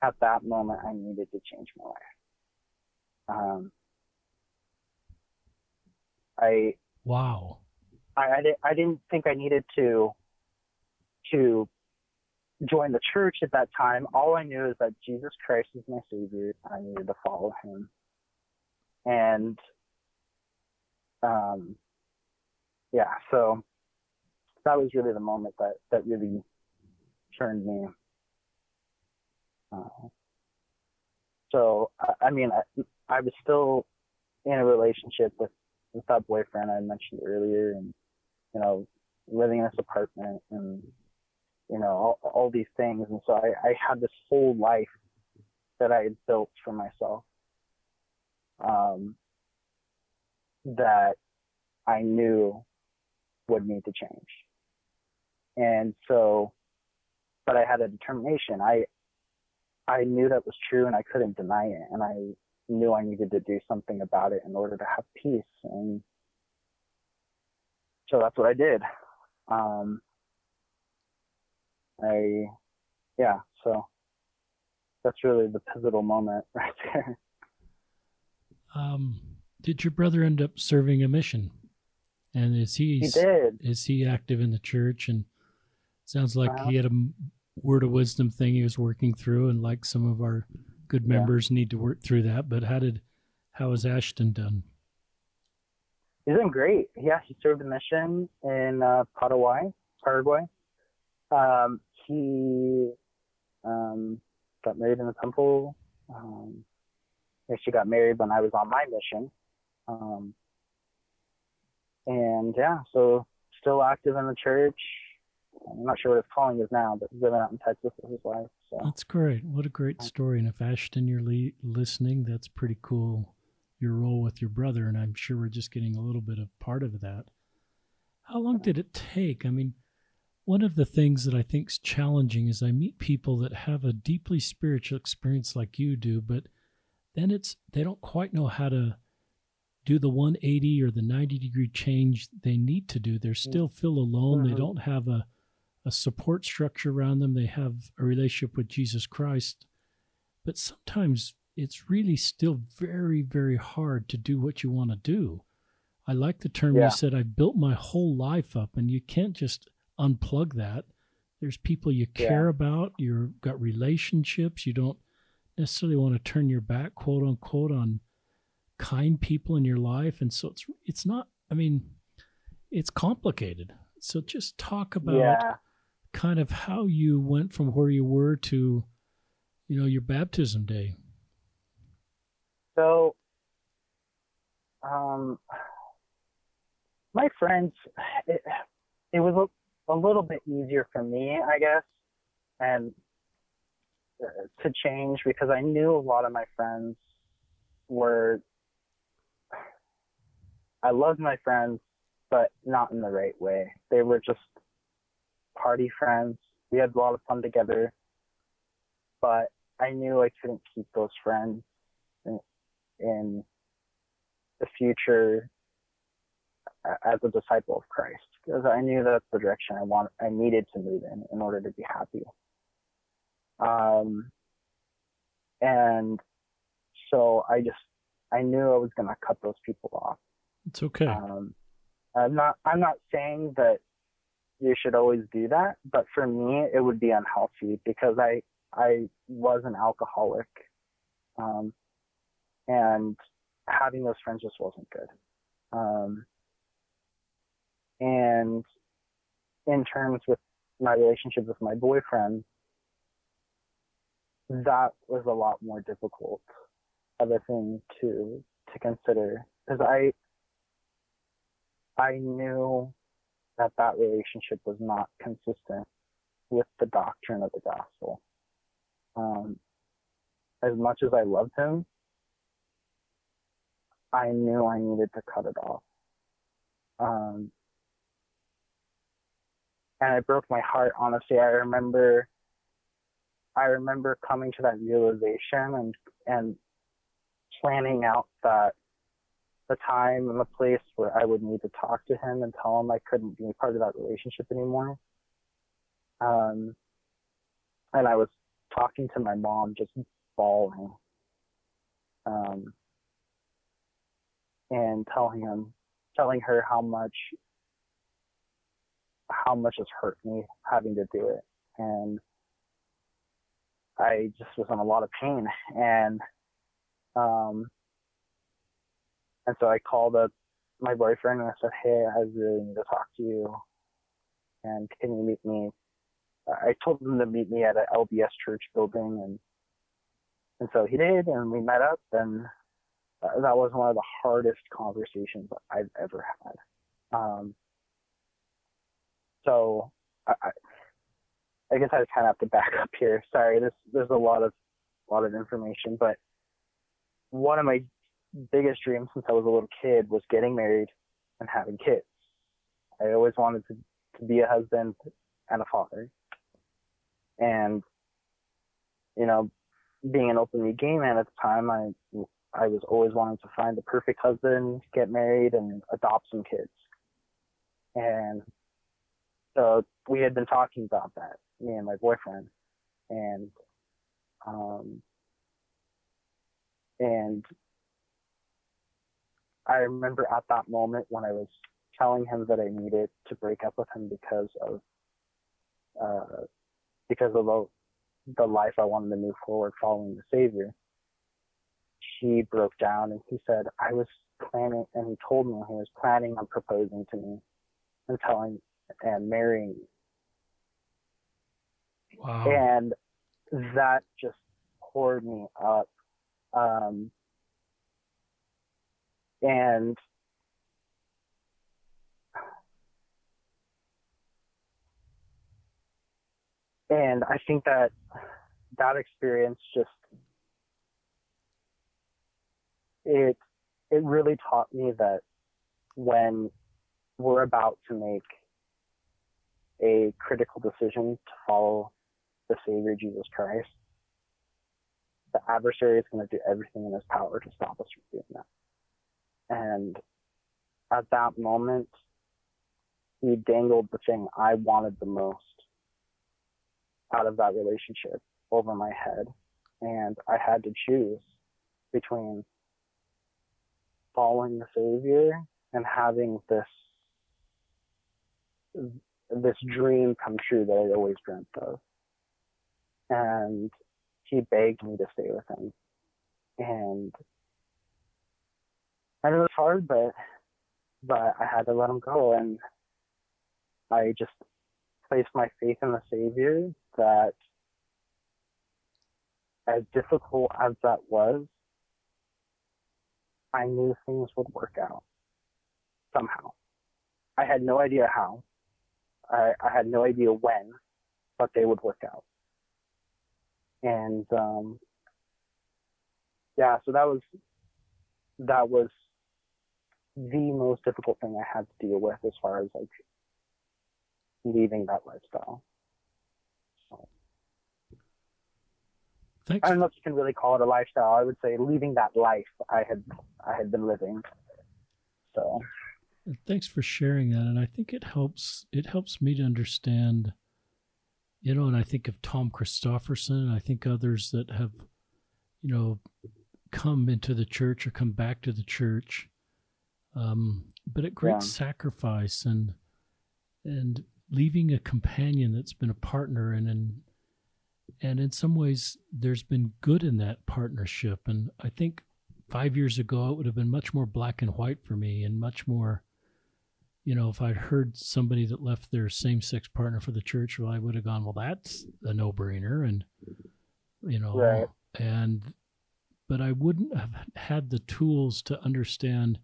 S2: at that moment I needed to change my life. Um, I
S1: wow.
S2: I, I, I didn't think I needed to to join the church at that time. All I knew is that Jesus Christ is my Savior. I needed to follow Him, and um, yeah. So that was really the moment that that really turned me. Uh, so I, I mean, I, I was still in a relationship with with that boyfriend I mentioned earlier, and you know, living in this apartment, and you know, all, all these things, and so I, I had this whole life that I had built for myself, um, that I knew would need to change, and so, but I had a determination. I I knew that was true, and I couldn't deny it, and I knew I needed to do something about it in order to have peace. And so that's what I did. Um, I, yeah, so that's really the pivotal moment right there.
S1: Um, did your brother end up serving a mission? And is he?
S2: He did.
S1: Is he active in the church? And sounds like
S2: Uh-huh.
S1: he had a word of wisdom thing he was working through, and like some of our good
S2: Yeah.
S1: members need to work through that. But how did how has Ashton done?
S2: He's doing great. Yeah, he served a mission in uh, Paraguay, Paraguay. Um, he um, got married in the temple. Um, she got married when I was on my mission. Um, and yeah, so still active in the church. I'm not sure what his calling is now, but he's living out in Texas with his wife. So
S1: That's great. What a great story. And if Ashton, you're le- listening, that's pretty cool. Your role with your brother, and I'm sure we're just getting a little bit of part of that. How long did it take? I mean, one of the things that I think is challenging is I meet people that have a deeply spiritual experience like you do, but then it's they don't quite know how to do the 180 or the 90 degree change they need to do. They still feel alone. They
S2: Mhm.
S1: don't have a a support structure around them. They have a relationship with Jesus Christ. But sometimes it's really still very, very hard to do what you want to do. I like the term
S2: Yeah.
S1: you said, I built my whole life up, and you can't just unplug that. There's people you care
S2: Yeah.
S1: about, you've got relationships, you don't necessarily want to turn your back, quote unquote, on kind people in your life. And so it's it's not I mean, it's complicated. So just talk about
S2: yeah,
S1: kind of how you went from where you were to, you know, your baptism day.
S2: So, um, my friends, it, it was a, a little bit easier for me, I guess, and uh, to change because I knew a lot of my friends were. I loved my friends, but not in the right way. They were just party friends. We had a lot of fun together, but I knew I couldn't keep those friends in the future as a disciple of Christ because I knew that's the direction I want I needed to move in in order to be happy. Um, and so I just I knew I was gonna cut those people off.
S1: It's okay.
S2: Um, I'm not I'm not saying that you should always do that, but for me it would be unhealthy because I I was an alcoholic, um, and having those friends just wasn't good. Um, and in terms with my relationship with my boyfriend, that was a lot more difficult of a thing to to consider because I I knew that that relationship was not consistent with the doctrine of the gospel. Um, as much as I loved him, I knew I needed to cut it off. Um, and it broke my heart, honestly. I remember, I remember coming to that realization and and planning out that the time and the place where I would need to talk to him and tell him I couldn't be part of that relationship anymore. Um, and I was talking to my mom, just bawling, um, and telling him, telling her how much, how much has hurt me having to do it, and I just was in a lot of pain, and um, and so I called up my boyfriend and I said, Hey, I really need to talk to you. And can you meet me? I told him to meet me at an LDS church building and and so he did and we met up and that was one of the hardest conversations I've ever had. Um, so I, I guess I just kind of have to back up here. Sorry, this there's a lot of lot of information, but one of my biggest dream since I was a little kid was getting married and having kids. I always wanted to, to be a husband and a father. And, you know, being an openly gay man at the time, I, I was always wanting to find the perfect husband, get married, and adopt some kids. And so we had been talking about that, me and my boyfriend. And, um, and I remember at that moment when I was telling him that I needed to break up with him because of uh, because of the, the life I wanted to move forward following the Savior. He broke down and he said, I was planning, and he told me he was planning on proposing to me and telling and marrying me.
S1: Wow.
S2: And that just poured me up. Um, and and I think that that experience just it it really taught me that when we're about to make a critical decision to follow the Savior Jesus Christ, the adversary is going to do everything in his power to stop us from doing that. And at that moment, he dangled the thing I wanted the most out of that relationship over my head. And I had to choose between following the Savior and having this this dream come true that I always dreamt of. And he begged me to stay with him. And and it was hard but but I had to let him go and I just placed my faith in the Savior that as difficult as that was, I knew things would work out somehow. I had no idea how. I, I had no idea when, but they would work out. And um, yeah, so that was that was the most difficult thing I had to deal with as far as like leaving that lifestyle. So,
S1: Thanks.
S2: I don't know if you can really call it a lifestyle. I would say leaving that life I had I had been living. So
S1: Thanks for sharing that, and I think it helps. It helps me to understand, you know. And I think of Tom Christofferson. And I think others that have, you know, come into the church or come back to the church, um, but at great
S2: Yeah.
S1: sacrifice and and leaving a companion that's been a partner and and and in some ways there's been good in that partnership. And I think five years ago it would have been much more black and white for me and much more you know if i'd heard somebody that left their same-sex partner for the church well i would have gone well that's a no-brainer and you know
S2: Right.
S1: and but i wouldn't have had the tools to understand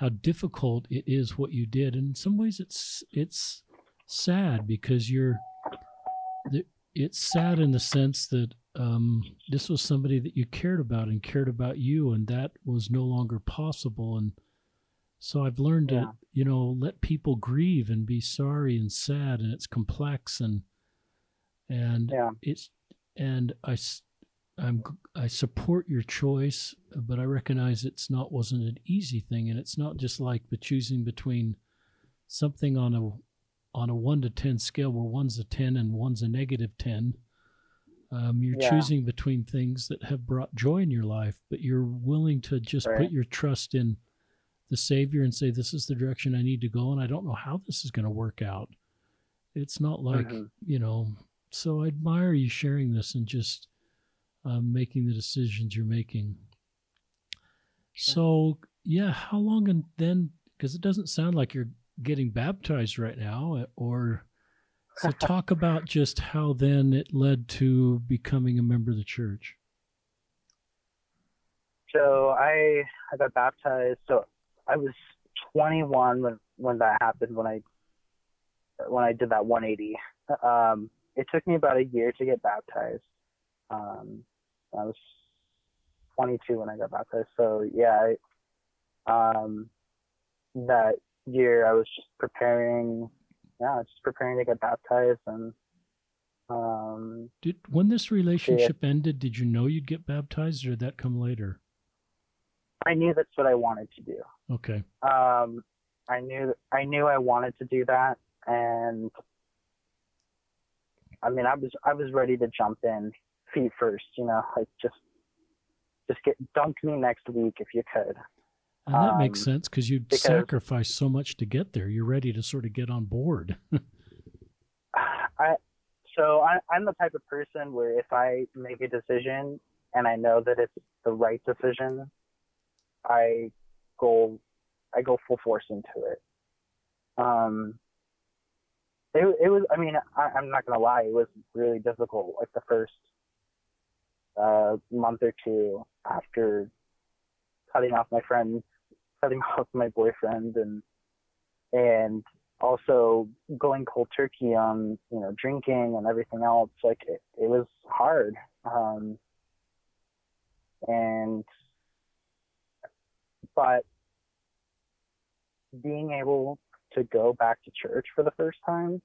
S1: how difficult it is what you did and in some ways it's it's sad because you're it's sad in the sense that um, this was somebody that you cared about and cared about you, and that was no longer possible. And so I've learned
S2: Yeah.
S1: to, you know, let people grieve and be sorry and sad, and it's complex and and
S2: yeah,
S1: it's and I I'm I support your choice, but I recognize it's not wasn't an easy thing, and it's not just like the choosing between something on a on a one to ten scale where one's a ten and one's a negative ten. Um, you're
S2: Yeah.
S1: choosing between things that have brought joy in your life, but you're willing to just
S2: Right.
S1: put your trust in the Savior and say, "This is the direction I need to go," and I don't know how this is going to work out. It's not like
S2: Mhm.
S1: you know. So I admire you sharing this and just um, making the decisions you're making. So yeah, how long and then? Because it doesn't sound like you're getting baptized right now, uh, or so talk about just how then it led to becoming a member of the church.
S2: So I I got baptized. So I was 21 when when that happened. When I when I did that 180. Um, it took me about a year to get baptized. Um, I was 22 when I got baptized. So yeah, I, um, that year I was just preparing. Yeah, just preparing to get baptized and um,
S1: Did when this relationship ended, did you know you'd get baptized, or did that come later?
S2: I knew that's what I wanted to do.
S1: Okay,
S2: um, I knew I knew I wanted to do that, and I mean, I was I was ready to jump in feet first, you know, like just just get dunk me next week if you could.
S1: And that makes
S2: Um,
S1: sense because you'd
S2: because-
S1: sacrifice so much to get there. You're ready to sort of get on board.
S2: I so I, I'm the type of person where if I make a decision and I know that it's the right decision, I go I go full force into it. Um, it it was I mean I, I'm not gonna lie it was really difficult like the first uh, month or two after cutting off my friends, cutting off my boyfriend and and also going cold turkey on you know drinking and everything else like it, it was hard. Um and but being able to go back to church for the first time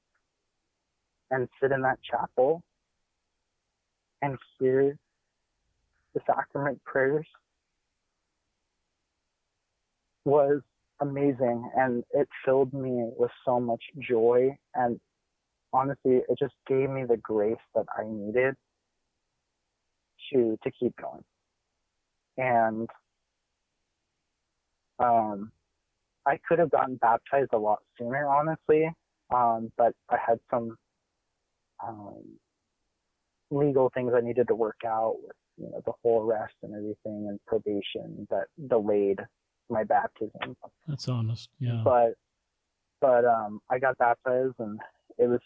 S2: and sit in that chapel and hear the sacrament prayers was amazing and it filled me with so much joy and honestly it just gave me the grace that I needed to to keep going. And um I could have gotten baptized a lot sooner honestly um but I had some um legal things I needed to work out with you know the whole arrest and everything and probation that delayed my baptism
S1: That's honest. Yeah.
S2: but but um I got baptized and it was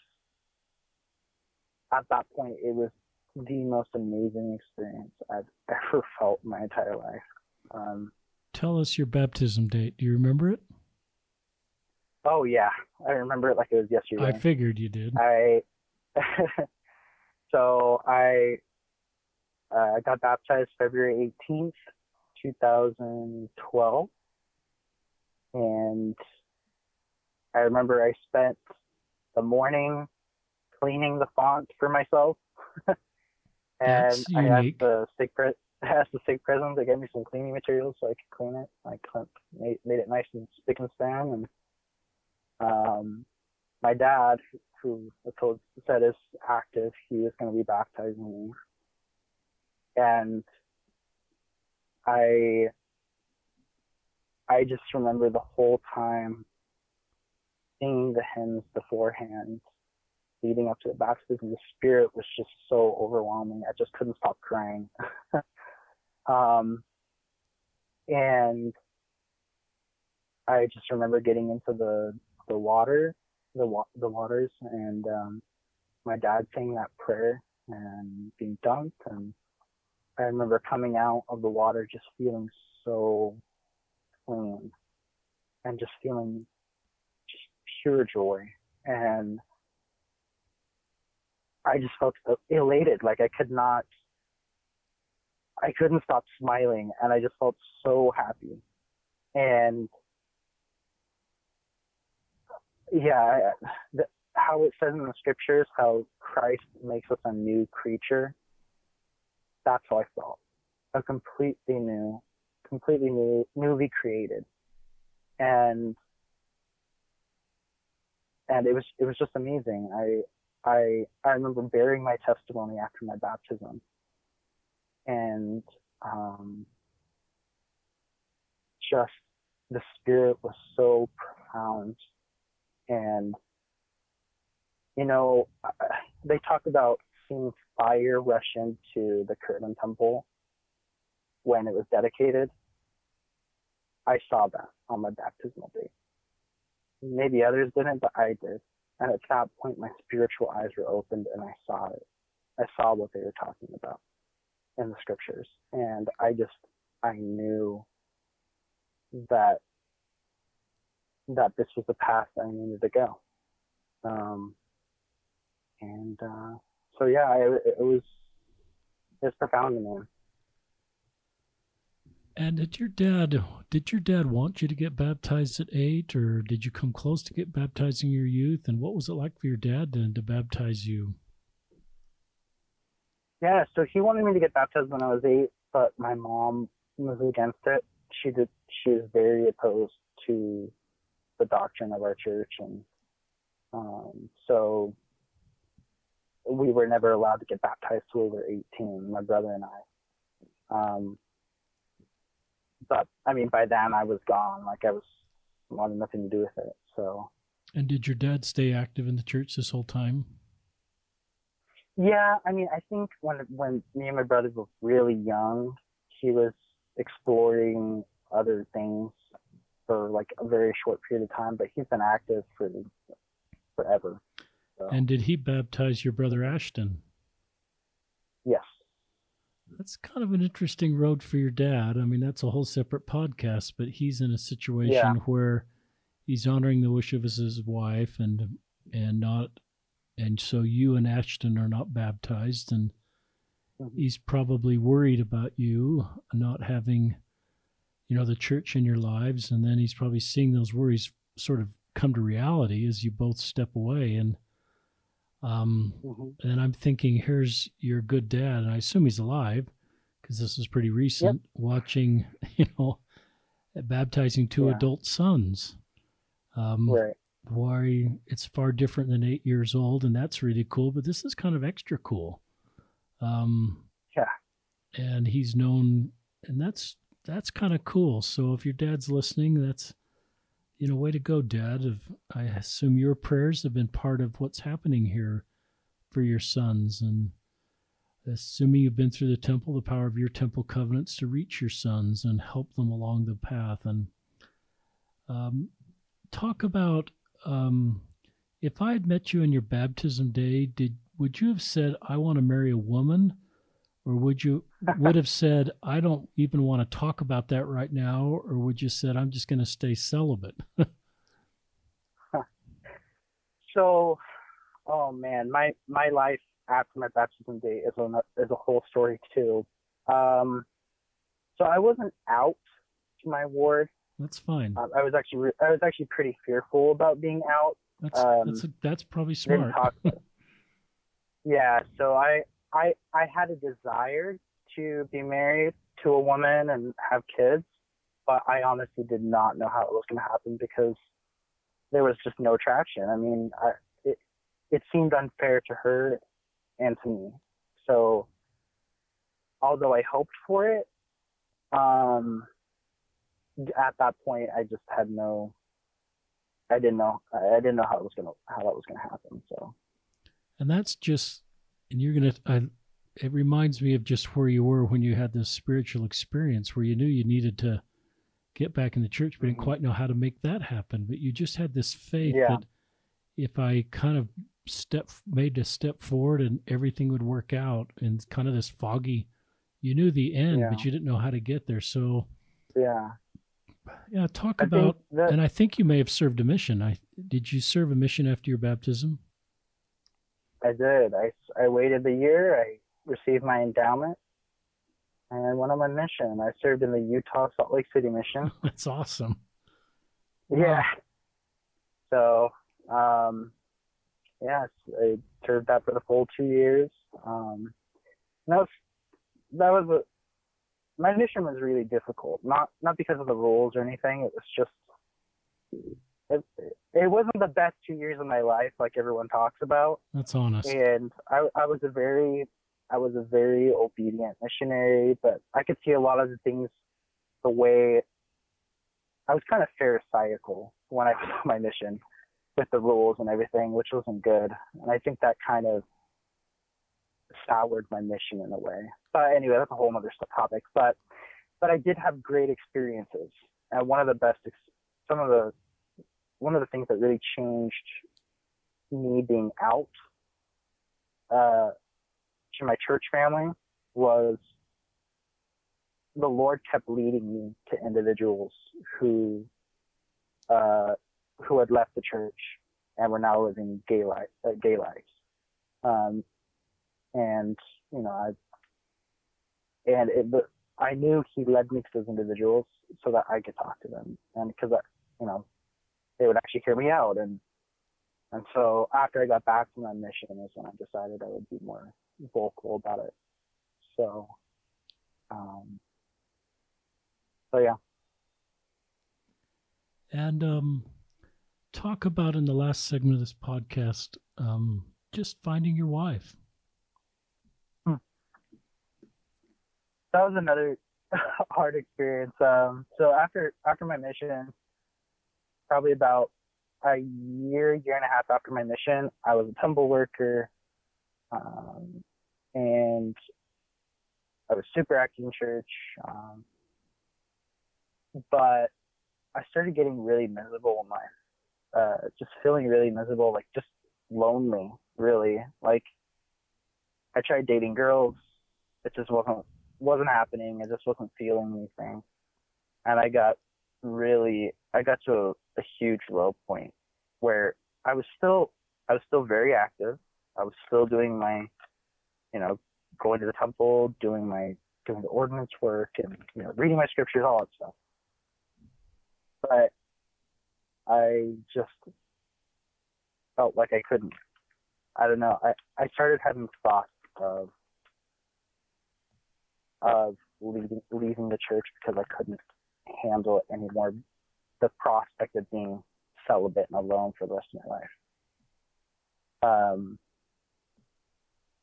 S2: at that point it was the most amazing experience I've ever felt in my entire life. Um
S1: Tell us your baptism date. Do you remember it?
S2: oh yeah, I remember it like it was yesterday.
S1: I figured you did.
S2: I so I uh, got baptized February 18th, 2012, and I remember I spent the morning cleaning the font for myself, and
S1: That's
S2: I
S1: unique.
S2: asked the stake pre- I asked the stake president to get me some cleaning materials so I could clean it. I clean, made, made it nice and spick and span, and um, my dad, who I told said is active, he was going to be baptizing me, and I I just remember the whole time singing the hymns beforehand, leading up to the baptism. The spirit was just so overwhelming. I just couldn't stop crying. um, and I just remember getting into the the water, the wa- the waters, and um, my dad saying that prayer and being dunked, and I remember coming out of the water just feeling so clean and just feeling just pure joy, and I just felt elated, like I could not. I couldn't stop smiling, and I just felt so happy, and yeah, the, how it says in the scriptures, how Christ makes us a new creature. That's how I felt. A completely new, completely new, newly created, and and it was it was just amazing. I I I remember bearing my testimony after my baptism, and um, just the spirit was so profound and you know they talk about seeing fire rush into the Kirtland Temple when it was dedicated. I saw that on my baptismal day. Maybe others didn't, but I did. And at that point, my spiritual eyes were opened, and I saw it. I saw what they were talking about in the scriptures, and I just I knew that that this was the path I needed to go. Um, and uh, so yeah, it, it was it was profound to me.
S1: And did your dad did your dad want you to get baptized at eight, or did you come close to get baptized in your youth? And what was it like for your dad then to baptize you?
S2: Yeah, so he wanted me to get baptized when I was eight, but my mom was against it. She did. She was very opposed to the doctrine of our church, and um, so we were never allowed to get baptized till we were 18. My brother and I. Um, but I mean, by then I was gone. Like I was wanted nothing to do with it. So.
S1: And did your dad stay active in the church this whole time?
S2: Yeah, I mean, I think when when me and my brothers were really young, he was exploring other things for like a very short period of time, but he's been active for forever.
S1: So. And did he baptize your brother Ashton?
S2: Yes.
S1: That's kind of an interesting road for your dad. I mean, that's a whole separate podcast, but he's in a situation yeah. where he's honoring the wish of his wife and and not and so you and Ashton are not baptized and mm-hmm. he's probably worried about you not having you know the church in your lives and then he's probably seeing those worries sort of come to reality as you both step away and um, mm-hmm. And I'm thinking, here's your good dad, and I assume he's alive because this is pretty recent. Yep. Watching, you know, baptizing two yeah. adult sons. Um,
S2: right.
S1: Why it's far different than eight years old, and that's really cool. But this is kind of extra cool. Um,
S2: yeah.
S1: And he's known, and that's that's kind of cool. So if your dad's listening, that's you know, way to go, Dad. I assume your prayers have been part of what's happening here for your sons, and assuming you've been through the temple, the power of your temple covenants to reach your sons and help them along the path. And um, talk about um, if I had met you on your baptism day, did would you have said, "I want to marry a woman"? Or would you would have said i don't even want to talk about that right now or would you said i'm just going to stay celibate?
S2: So oh man my my life after my baptism day is a is a whole story too. Um so i wasn't out to my ward.
S1: That's fine.
S2: Um, i was actually i was actually pretty fearful about being out.
S1: That's um, that's, a, that's probably smart.
S2: yeah so i I I had a desire to be married to a woman and have kids, but I honestly did not know how it was going to happen because there was just no traction. I mean, I, it it seemed unfair to her and to me. So, although I hoped for it, um, at that point I just had no. I didn't know. I didn't know how it was gonna how that was gonna happen. So.
S1: And that's just and you're gonna I, it reminds me of just where you were when you had this spiritual experience where you knew you needed to get back in the church but didn't mm-hmm. quite know how to make that happen but you just had this faith yeah. that if i kind of step made a step forward and everything would work out and kind of this foggy you knew the end yeah. but you didn't know how to get there so
S2: yeah
S1: yeah talk I about that, and i think you may have served a mission i did you serve a mission after your baptism
S2: I did. I, I waited the year. I received my endowment and I went on my mission. I served in the Utah Salt Lake City mission.
S1: That's awesome.
S2: Yeah. So, um, yeah, I served that for the full two years. Um, that was that was a my mission was really difficult. Not not because of the rules or anything. It was just it, it wasn't the best two years of my life, like everyone talks about.
S1: That's honest.
S2: And I, I was a very, I was a very obedient missionary, but I could see a lot of the things the way I was kind of pharisaical when I saw my mission with the rules and everything, which wasn't good. And I think that kind of soured my mission in a way. But anyway, that's a whole other topic. But but I did have great experiences, and one of the best, some of the one of the things that really changed me being out uh, to my church family was the Lord kept leading me to individuals who uh, who had left the church and were now living gay life, uh, gay lives. Um, and you know, I and it, I knew He led me to those individuals so that I could talk to them, and because I, you know, they would actually hear me out. And and so after I got back from that mission is when I decided I would be more vocal about it. So, um, so yeah.
S1: And um, talk about in the last segment of this podcast, um, just finding your wife.
S2: Hmm. That was another hard experience. Um, so after after my mission, probably about a year, year and a half after my mission, I was a temple worker, um, and I was super active in church. Um, but I started getting really miserable in life, uh, just feeling really miserable, like just lonely, really. Like I tried dating girls, it just wasn't wasn't happening. I just wasn't feeling anything, and I got really, I got to a, a huge low point where I was still, I was still very active. I was still doing my, you know, going to the temple, doing my, doing the ordinance work, and you know, reading my scriptures, all that stuff. But I just felt like I couldn't. I don't know. I I started having thoughts of of leaving leaving the church because I couldn't handle it anymore. The prospect of being celibate and alone for the rest of my life. Um,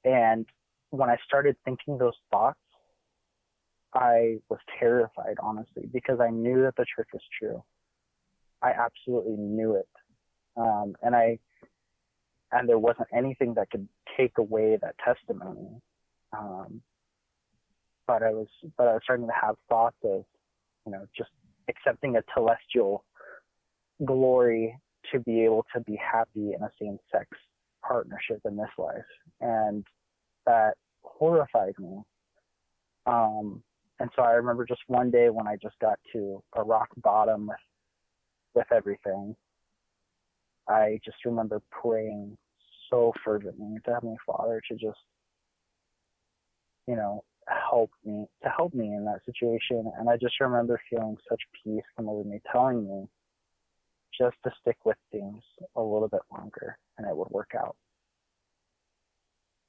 S2: and when I started thinking those thoughts, I was terrified, honestly, because I knew that the church was true. I absolutely knew it. Um, and I, and there wasn't anything that could take away that testimony. Um, but I was, but I was starting to have thoughts of, you know, just accepting a celestial glory to be able to be happy in a same sex partnership in this life. And that horrified me. Um, and so I remember just one day when I just got to a rock bottom with, with everything, I just remember praying so fervently to Heavenly Father to just, you know, help me to help me in that situation. And I just remember feeling such peace come over me, telling me just to stick with things a little bit longer and it would work out.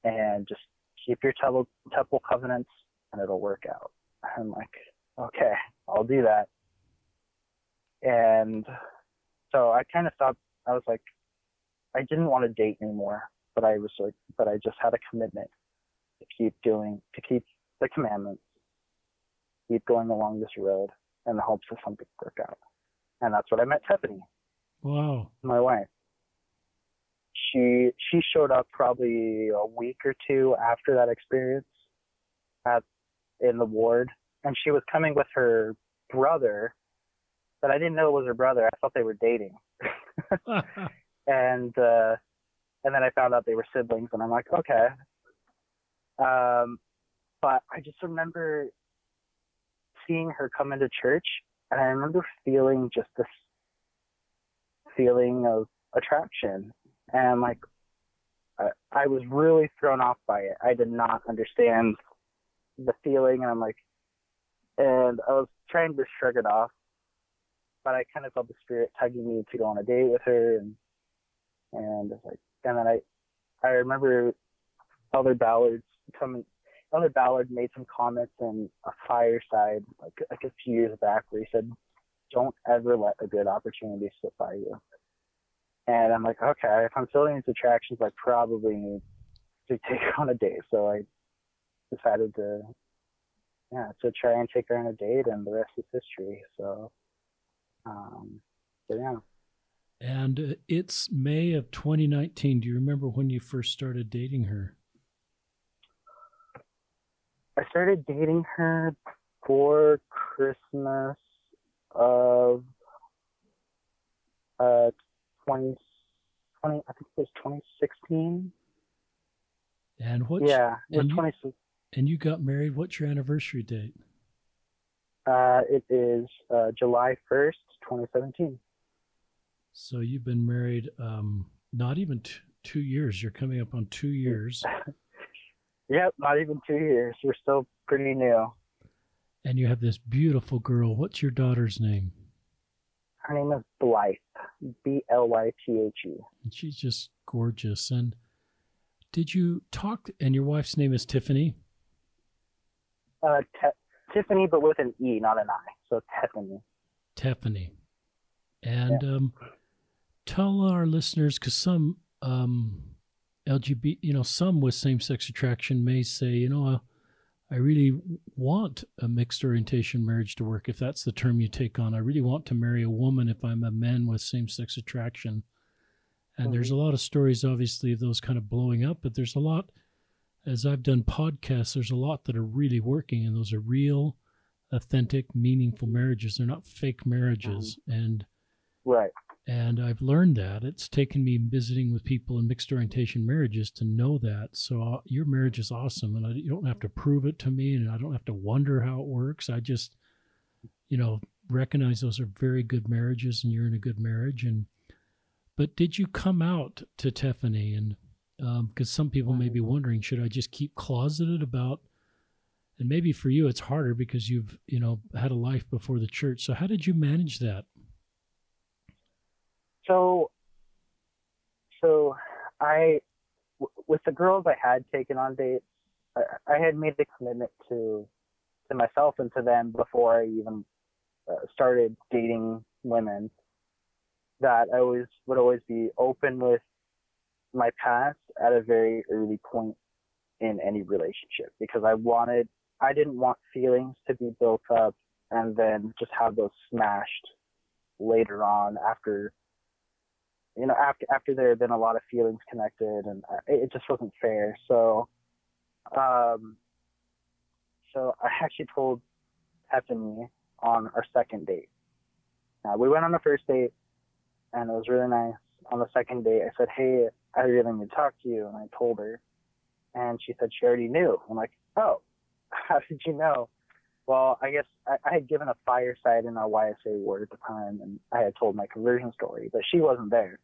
S2: And just keep your temple, temple covenants and it'll work out. I'm like, okay, I'll do that. And so I kind of stopped. I was like, I didn't want to date anymore, but I was like, but I just had a commitment to keep doing, to keep the commandments, keep going along this road in the hopes of something work out. And that's what I met Tiffany.
S1: Wow.
S2: My wife. She she showed up probably a week or two after that experience at in the ward and she was coming with her brother but I didn't know it was her brother. I thought they were dating. and uh and then I found out they were siblings and I'm like, okay. Um but I just remember seeing her come into church and I remember feeling just this feeling of attraction and like I, I was really thrown off by it. I did not understand the feeling and I'm like and I was trying to shrug it off but I kind of felt the spirit tugging me to go on a date with her and and it's like and then I I remember Elder Ballard's coming Elder Ballard made some comments in a fireside like like a few years back where he said, Don't ever let a good opportunity slip by you. And I'm like, okay, if I'm feeling these attractions, I probably need to take her on a date. So I decided to, yeah, to try and take her on a date, and the rest is history. So, um, so yeah.
S1: And it's May of 2019. Do you remember when you first started dating her?
S2: I started dating her for Christmas of uh 20, 20 I think it was 2016.
S1: And what?
S2: Yeah, it was
S1: and you-
S2: 20,
S1: And you got married. What's your anniversary date?
S2: uh, it is uh, July 1st, 2017.
S1: So you've been married um, not even t- two years. You're coming up on two years,
S2: Yep, not even two years. We're still pretty new.
S1: and you have this beautiful girl. What's your daughter's name?
S2: Her name is Blythe, B L Y T H E.
S1: She's just gorgeous. And did you talk? And your wife's name is Tiffany.
S2: Uh, Te- Tiffany, but with an E, not an I. So Tiffany.
S1: Tiffany. And um, tell our listeners, because some um, LGBT, you know, some with same sex attraction may say, you know, I really want a mixed orientation marriage to work, if that's the term you take on. I really want to marry a woman if I'm a man with same sex attraction. And mm-hmm. there's a lot of stories, obviously, of those kind of blowing up, but there's a lot, as I've done podcasts, there's a lot that are really working, and those are real, authentic, meaningful marriages. They're not fake marriages. Mm-hmm. And
S2: right
S1: and I've learned that. It's taken me visiting with people in mixed orientation marriages to know that. So uh, your marriage is awesome, and I, you don't have to prove it to me, and I don't have to wonder how it works. I just, you know, recognize those are very good marriages, and you're in a good marriage. And but did you come out to Tiffany? And because um, some people may be wondering, should I just keep closeted about? And maybe for you, it's harder because you've you know had a life before the church. So how did you manage that?
S2: So so I with the girls I had taken on dates, I, I had made the commitment to to myself and to them before I even uh, started dating women that I always would always be open with my past at a very early point in any relationship because I wanted I didn't want feelings to be built up and then just have those smashed later on after you know, after after there had been a lot of feelings connected, and it just wasn't fair. So, um, so I actually told Tiffany on our second date. Now we went on the first date, and it was really nice. On the second date, I said, "Hey, I really need to talk to you," and I told her, and she said she already knew. I'm like, "Oh, how did you know?" Well, I guess I, I had given a fireside in our YSA ward at the time, and I had told my conversion story, but she wasn't there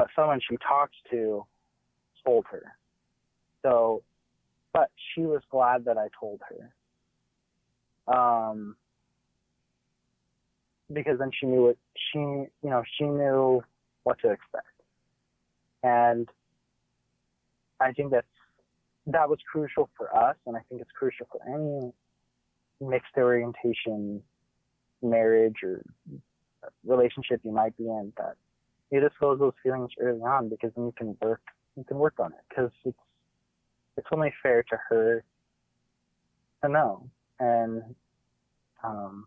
S2: but someone she talked to told her. So, but she was glad that I told her. Um, because then she knew what she, you know, she knew what to expect. And I think that's, that was crucial for us. And I think it's crucial for any mixed orientation marriage or relationship you might be in that you disclose those feelings early on because then you can work you can work on it because it's it's only fair to her to know and um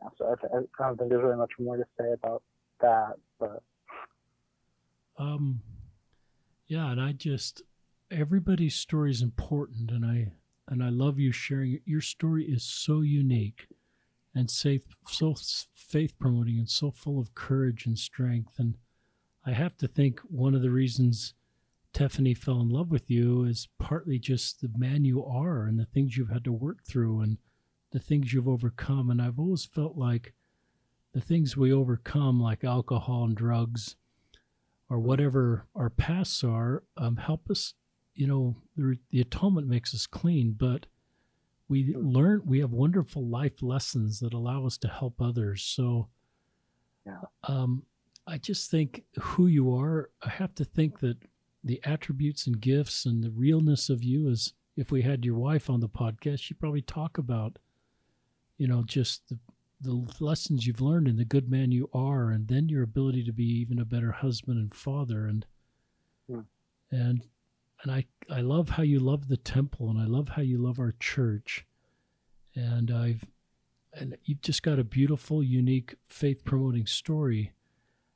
S2: yeah so I, I don't think there's really much more to say about that but
S1: um yeah and I just everybody's story is important and I and I love you sharing it. Your story is so unique and safe, so faith promoting and so full of courage and strength. And I have to think one of the reasons Tiffany fell in love with you is partly just the man you are and the things you've had to work through and the things you've overcome. And I've always felt like the things we overcome, like alcohol and drugs, or whatever our pasts are, um, help us. You know, the, the atonement makes us clean, but we learn we have wonderful life lessons that allow us to help others so
S2: yeah.
S1: um, i just think who you are i have to think that the attributes and gifts and the realness of you is if we had your wife on the podcast she'd probably talk about you know just the the lessons you've learned and the good man you are and then your ability to be even a better husband and father and
S2: yeah.
S1: and and I I love how you love the temple and I love how you love our church. And I've and you've just got a beautiful, unique faith promoting story.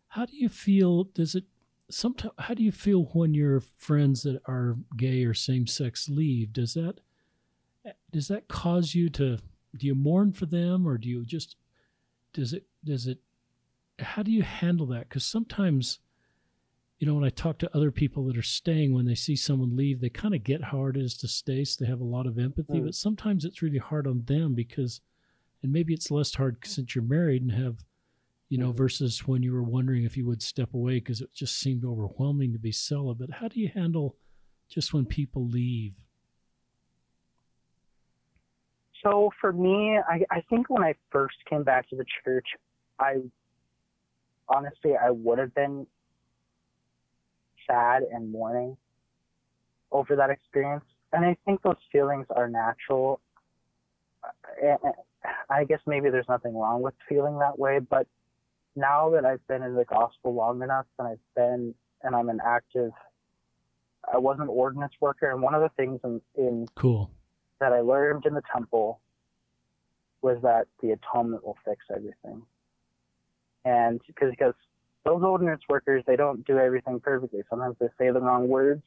S1: How do you feel? Does it sometimes? How do you feel when your friends that are gay or same sex leave? Does that does that cause you to? Do you mourn for them, or do you just? Does it? Does it? How do you handle that? Because sometimes you know, when I talk to other people that are staying, when they see someone leave, they kind of get how hard it is to stay. So they have a lot of empathy, mm. but sometimes it's really hard on them because, and maybe it's less hard since you're married and have, you know, mm. versus when you were wondering if you would step away because it just seemed overwhelming to be celibate. How do you handle just when people leave?
S2: So for me, I, I think when I first came back to the church, I honestly I would have been sad and mourning over that experience. And I think those feelings are natural. I guess maybe there's nothing wrong with feeling that way, but now that I've been in the gospel long enough and I've been and I'm an active I was an ordinance worker, and one of the things in, in
S1: cool
S2: that I learned in the temple was that the atonement will fix everything. And because because those ordinance workers they don't do everything perfectly. Sometimes they say the wrong words,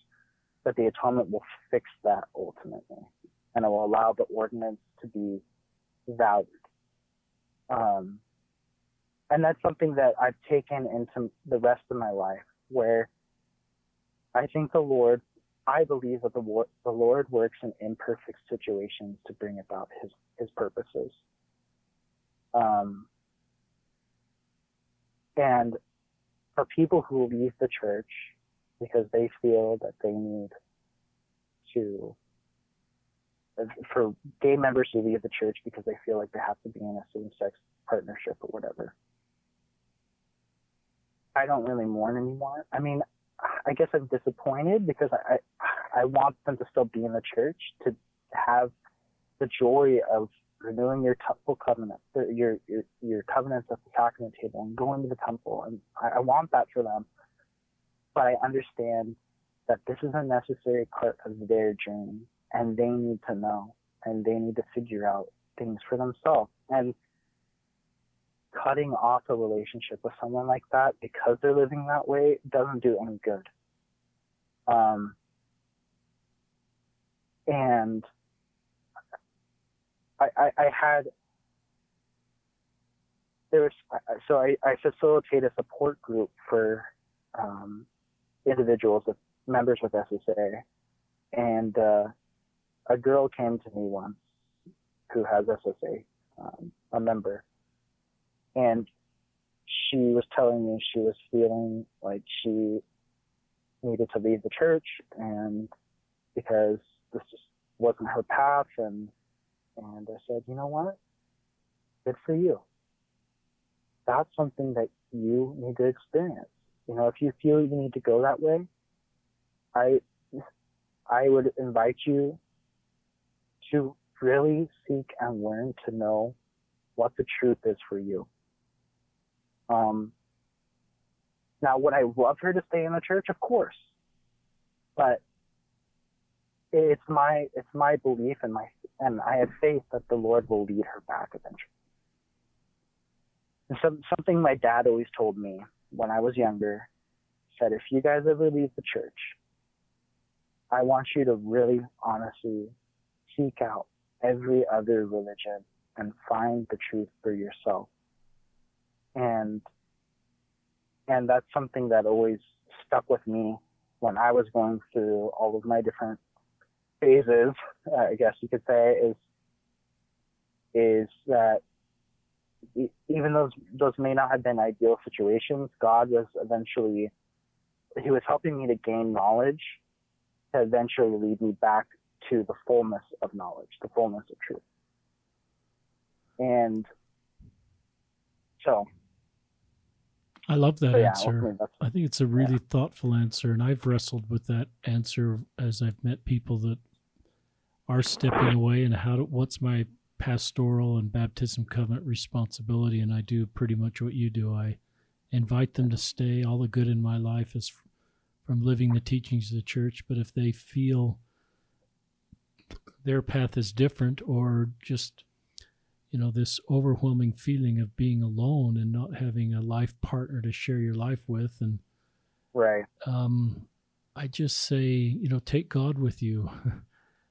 S2: but the atonement will fix that ultimately, and it will allow the ordinance to be valid. Um, and that's something that I've taken into the rest of my life, where I think the Lord, I believe that the, the Lord works in imperfect situations to bring about His His purposes. Um, and for people who leave the church because they feel that they need to for gay members who leave the church because they feel like they have to be in a same-sex partnership or whatever. I don't really mourn anymore. I mean, I guess I'm disappointed because I I want them to still be in the church to have the joy of renewing your temple covenant, your your your covenants at the sacrament table, and going to the temple, and I, I want that for them. But I understand that this is a necessary part of their journey, and they need to know, and they need to figure out things for themselves. And cutting off a relationship with someone like that because they're living that way doesn't do any good. Um, and I, I, I had there was so I, I facilitate a support group for um, individuals with members with SSA, and uh, a girl came to me once who has SSA, um, a member, and she was telling me she was feeling like she needed to leave the church and because this just wasn't her path and and I said, you know what? Good for you. That's something that you need to experience. You know, if you feel you need to go that way, I I would invite you to really seek and learn to know what the truth is for you. Um, now, would I love her to stay in the church? Of course, but it's my it's my belief and my and I have faith that the Lord will lead her back eventually. And some, something my dad always told me when I was younger said, if you guys ever leave the church, I want you to really honestly seek out every other religion and find the truth for yourself and and that's something that always stuck with me when I was going through all of my different phases, uh, I guess you could say, is is that even those those may not have been ideal situations, God was eventually he was helping me to gain knowledge to eventually lead me back to the fullness of knowledge, the fullness of truth. And so
S1: I love that yeah, answer. I think it's a really yeah. thoughtful answer, and I've wrestled with that answer as I've met people that are stepping away and how what's my pastoral and baptism covenant responsibility, and I do pretty much what you do. I invite them to stay. All the good in my life is from living the teachings of the church, but if they feel their path is different or just you know this overwhelming feeling of being alone and not having a life partner to share your life with and
S2: right
S1: um i just say you know take god with you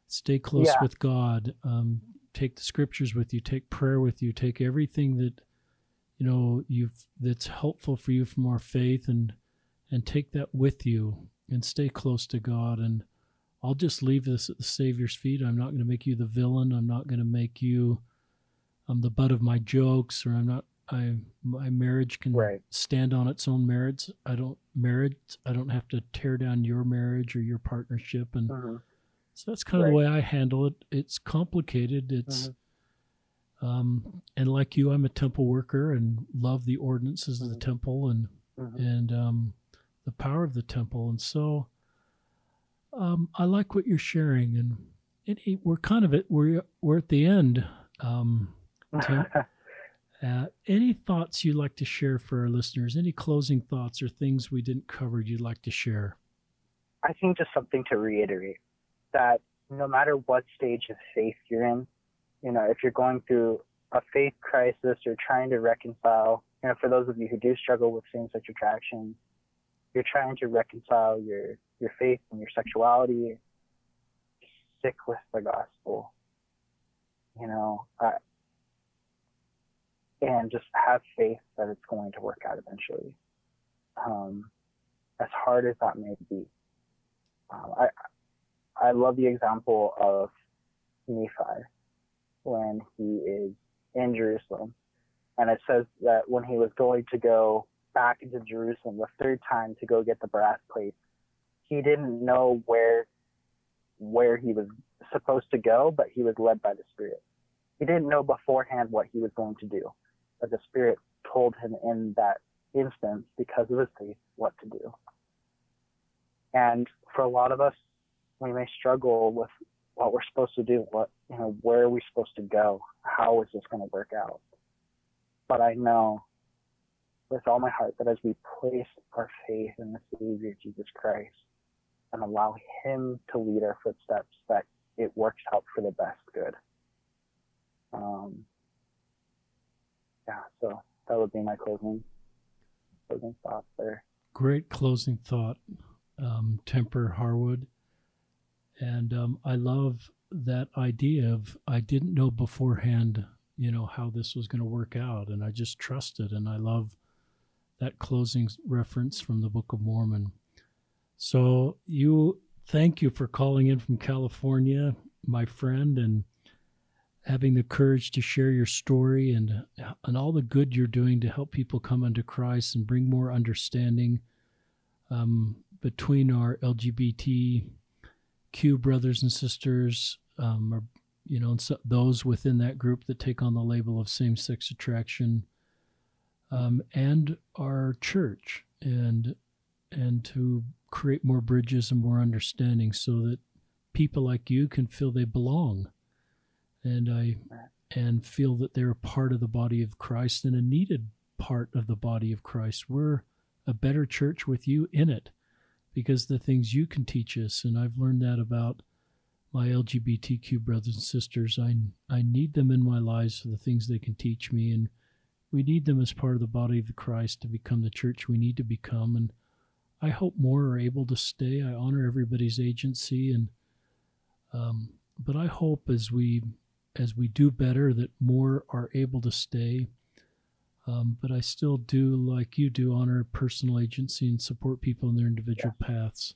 S1: stay close yeah. with god um take the scriptures with you take prayer with you take everything that you know you've that's helpful for you from our faith and and take that with you and stay close to god and i'll just leave this at the savior's feet i'm not going to make you the villain i'm not going to make you I'm the butt of my jokes or I'm not I my marriage can
S2: right.
S1: stand on its own merits. I don't marriage I don't have to tear down your marriage or your partnership and uh-huh. So that's kind of the way I handle it. It's complicated. It's uh-huh. um and like you I'm a temple worker and love the ordinances uh-huh. of the mm-hmm. temple and and um the power of the temple and so um I like what you're sharing and it, it, we're kind of at we're we're at the end um uh, any thoughts you'd like to share for our listeners? Any closing thoughts or things we didn't cover you'd like to share?
S2: I think just something to reiterate that no matter what stage of faith you're in, you know, if you're going through a faith crisis or trying to reconcile, you know, for those of you who do struggle with same-sex attraction, you're trying to reconcile your your faith and your sexuality. Stick with the gospel, you know, and just have faith that it's going to work out eventually. Um, as hard as that may be, um, I I love the example of Nephi when he is in Jerusalem. And it says that when he was going to go back into Jerusalem the third time to go get the brass plates, he didn't know where where he was supposed to go, but he was led by the Spirit. He didn't know beforehand what he was going to do, but the Spirit told him in that instance, because of his faith, what to do. And for a lot of us, we may struggle with what we're supposed to do, what you know, where are we supposed to go? How is this going to work out? But I know with all my heart that as we place our faith in the Savior Jesus Christ and allow Him to lead our footsteps, that it works out for the best good. Um, yeah, so that would be my closing closing thoughts there.
S1: Great closing thought, um, Timber Harward. And um, I love that idea of I didn't know beforehand, you know, how this was going to work out, and I just trusted. And I love that closing reference from the Book of Mormon. So you thank you for calling in from California, my friend, and having the courage to share your story and and all the good you're doing to help people come unto Christ and bring more understanding um, between our LGBT Q brothers and sisters, um, or you know, so those within that group that take on the label of same-sex attraction, um, and our church, and and to create more bridges and more understanding, so that people like you can feel they belong, and I and feel that they're a part of the body of Christ and a needed part of the body of Christ. We're a better church with you in it because the things you can teach us, and I've learned that about my LGBTQ brothers and sisters. I I need them in my lives for the things they can teach me, and we need them as part of the body of the Christ to become the church we need to become. And I hope more are able to stay. I honor everybody's agency, and um, but I hope as we as we do better that more are able to stay um, but I still do, like you do, honor personal agency and support people in their individual yeah. paths.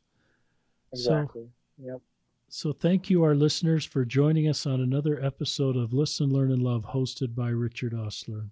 S2: Exactly. So, yep.
S1: So, thank you, our listeners, for joining us on another episode of Listen, Learn, and Love, hosted by Richard Ostler.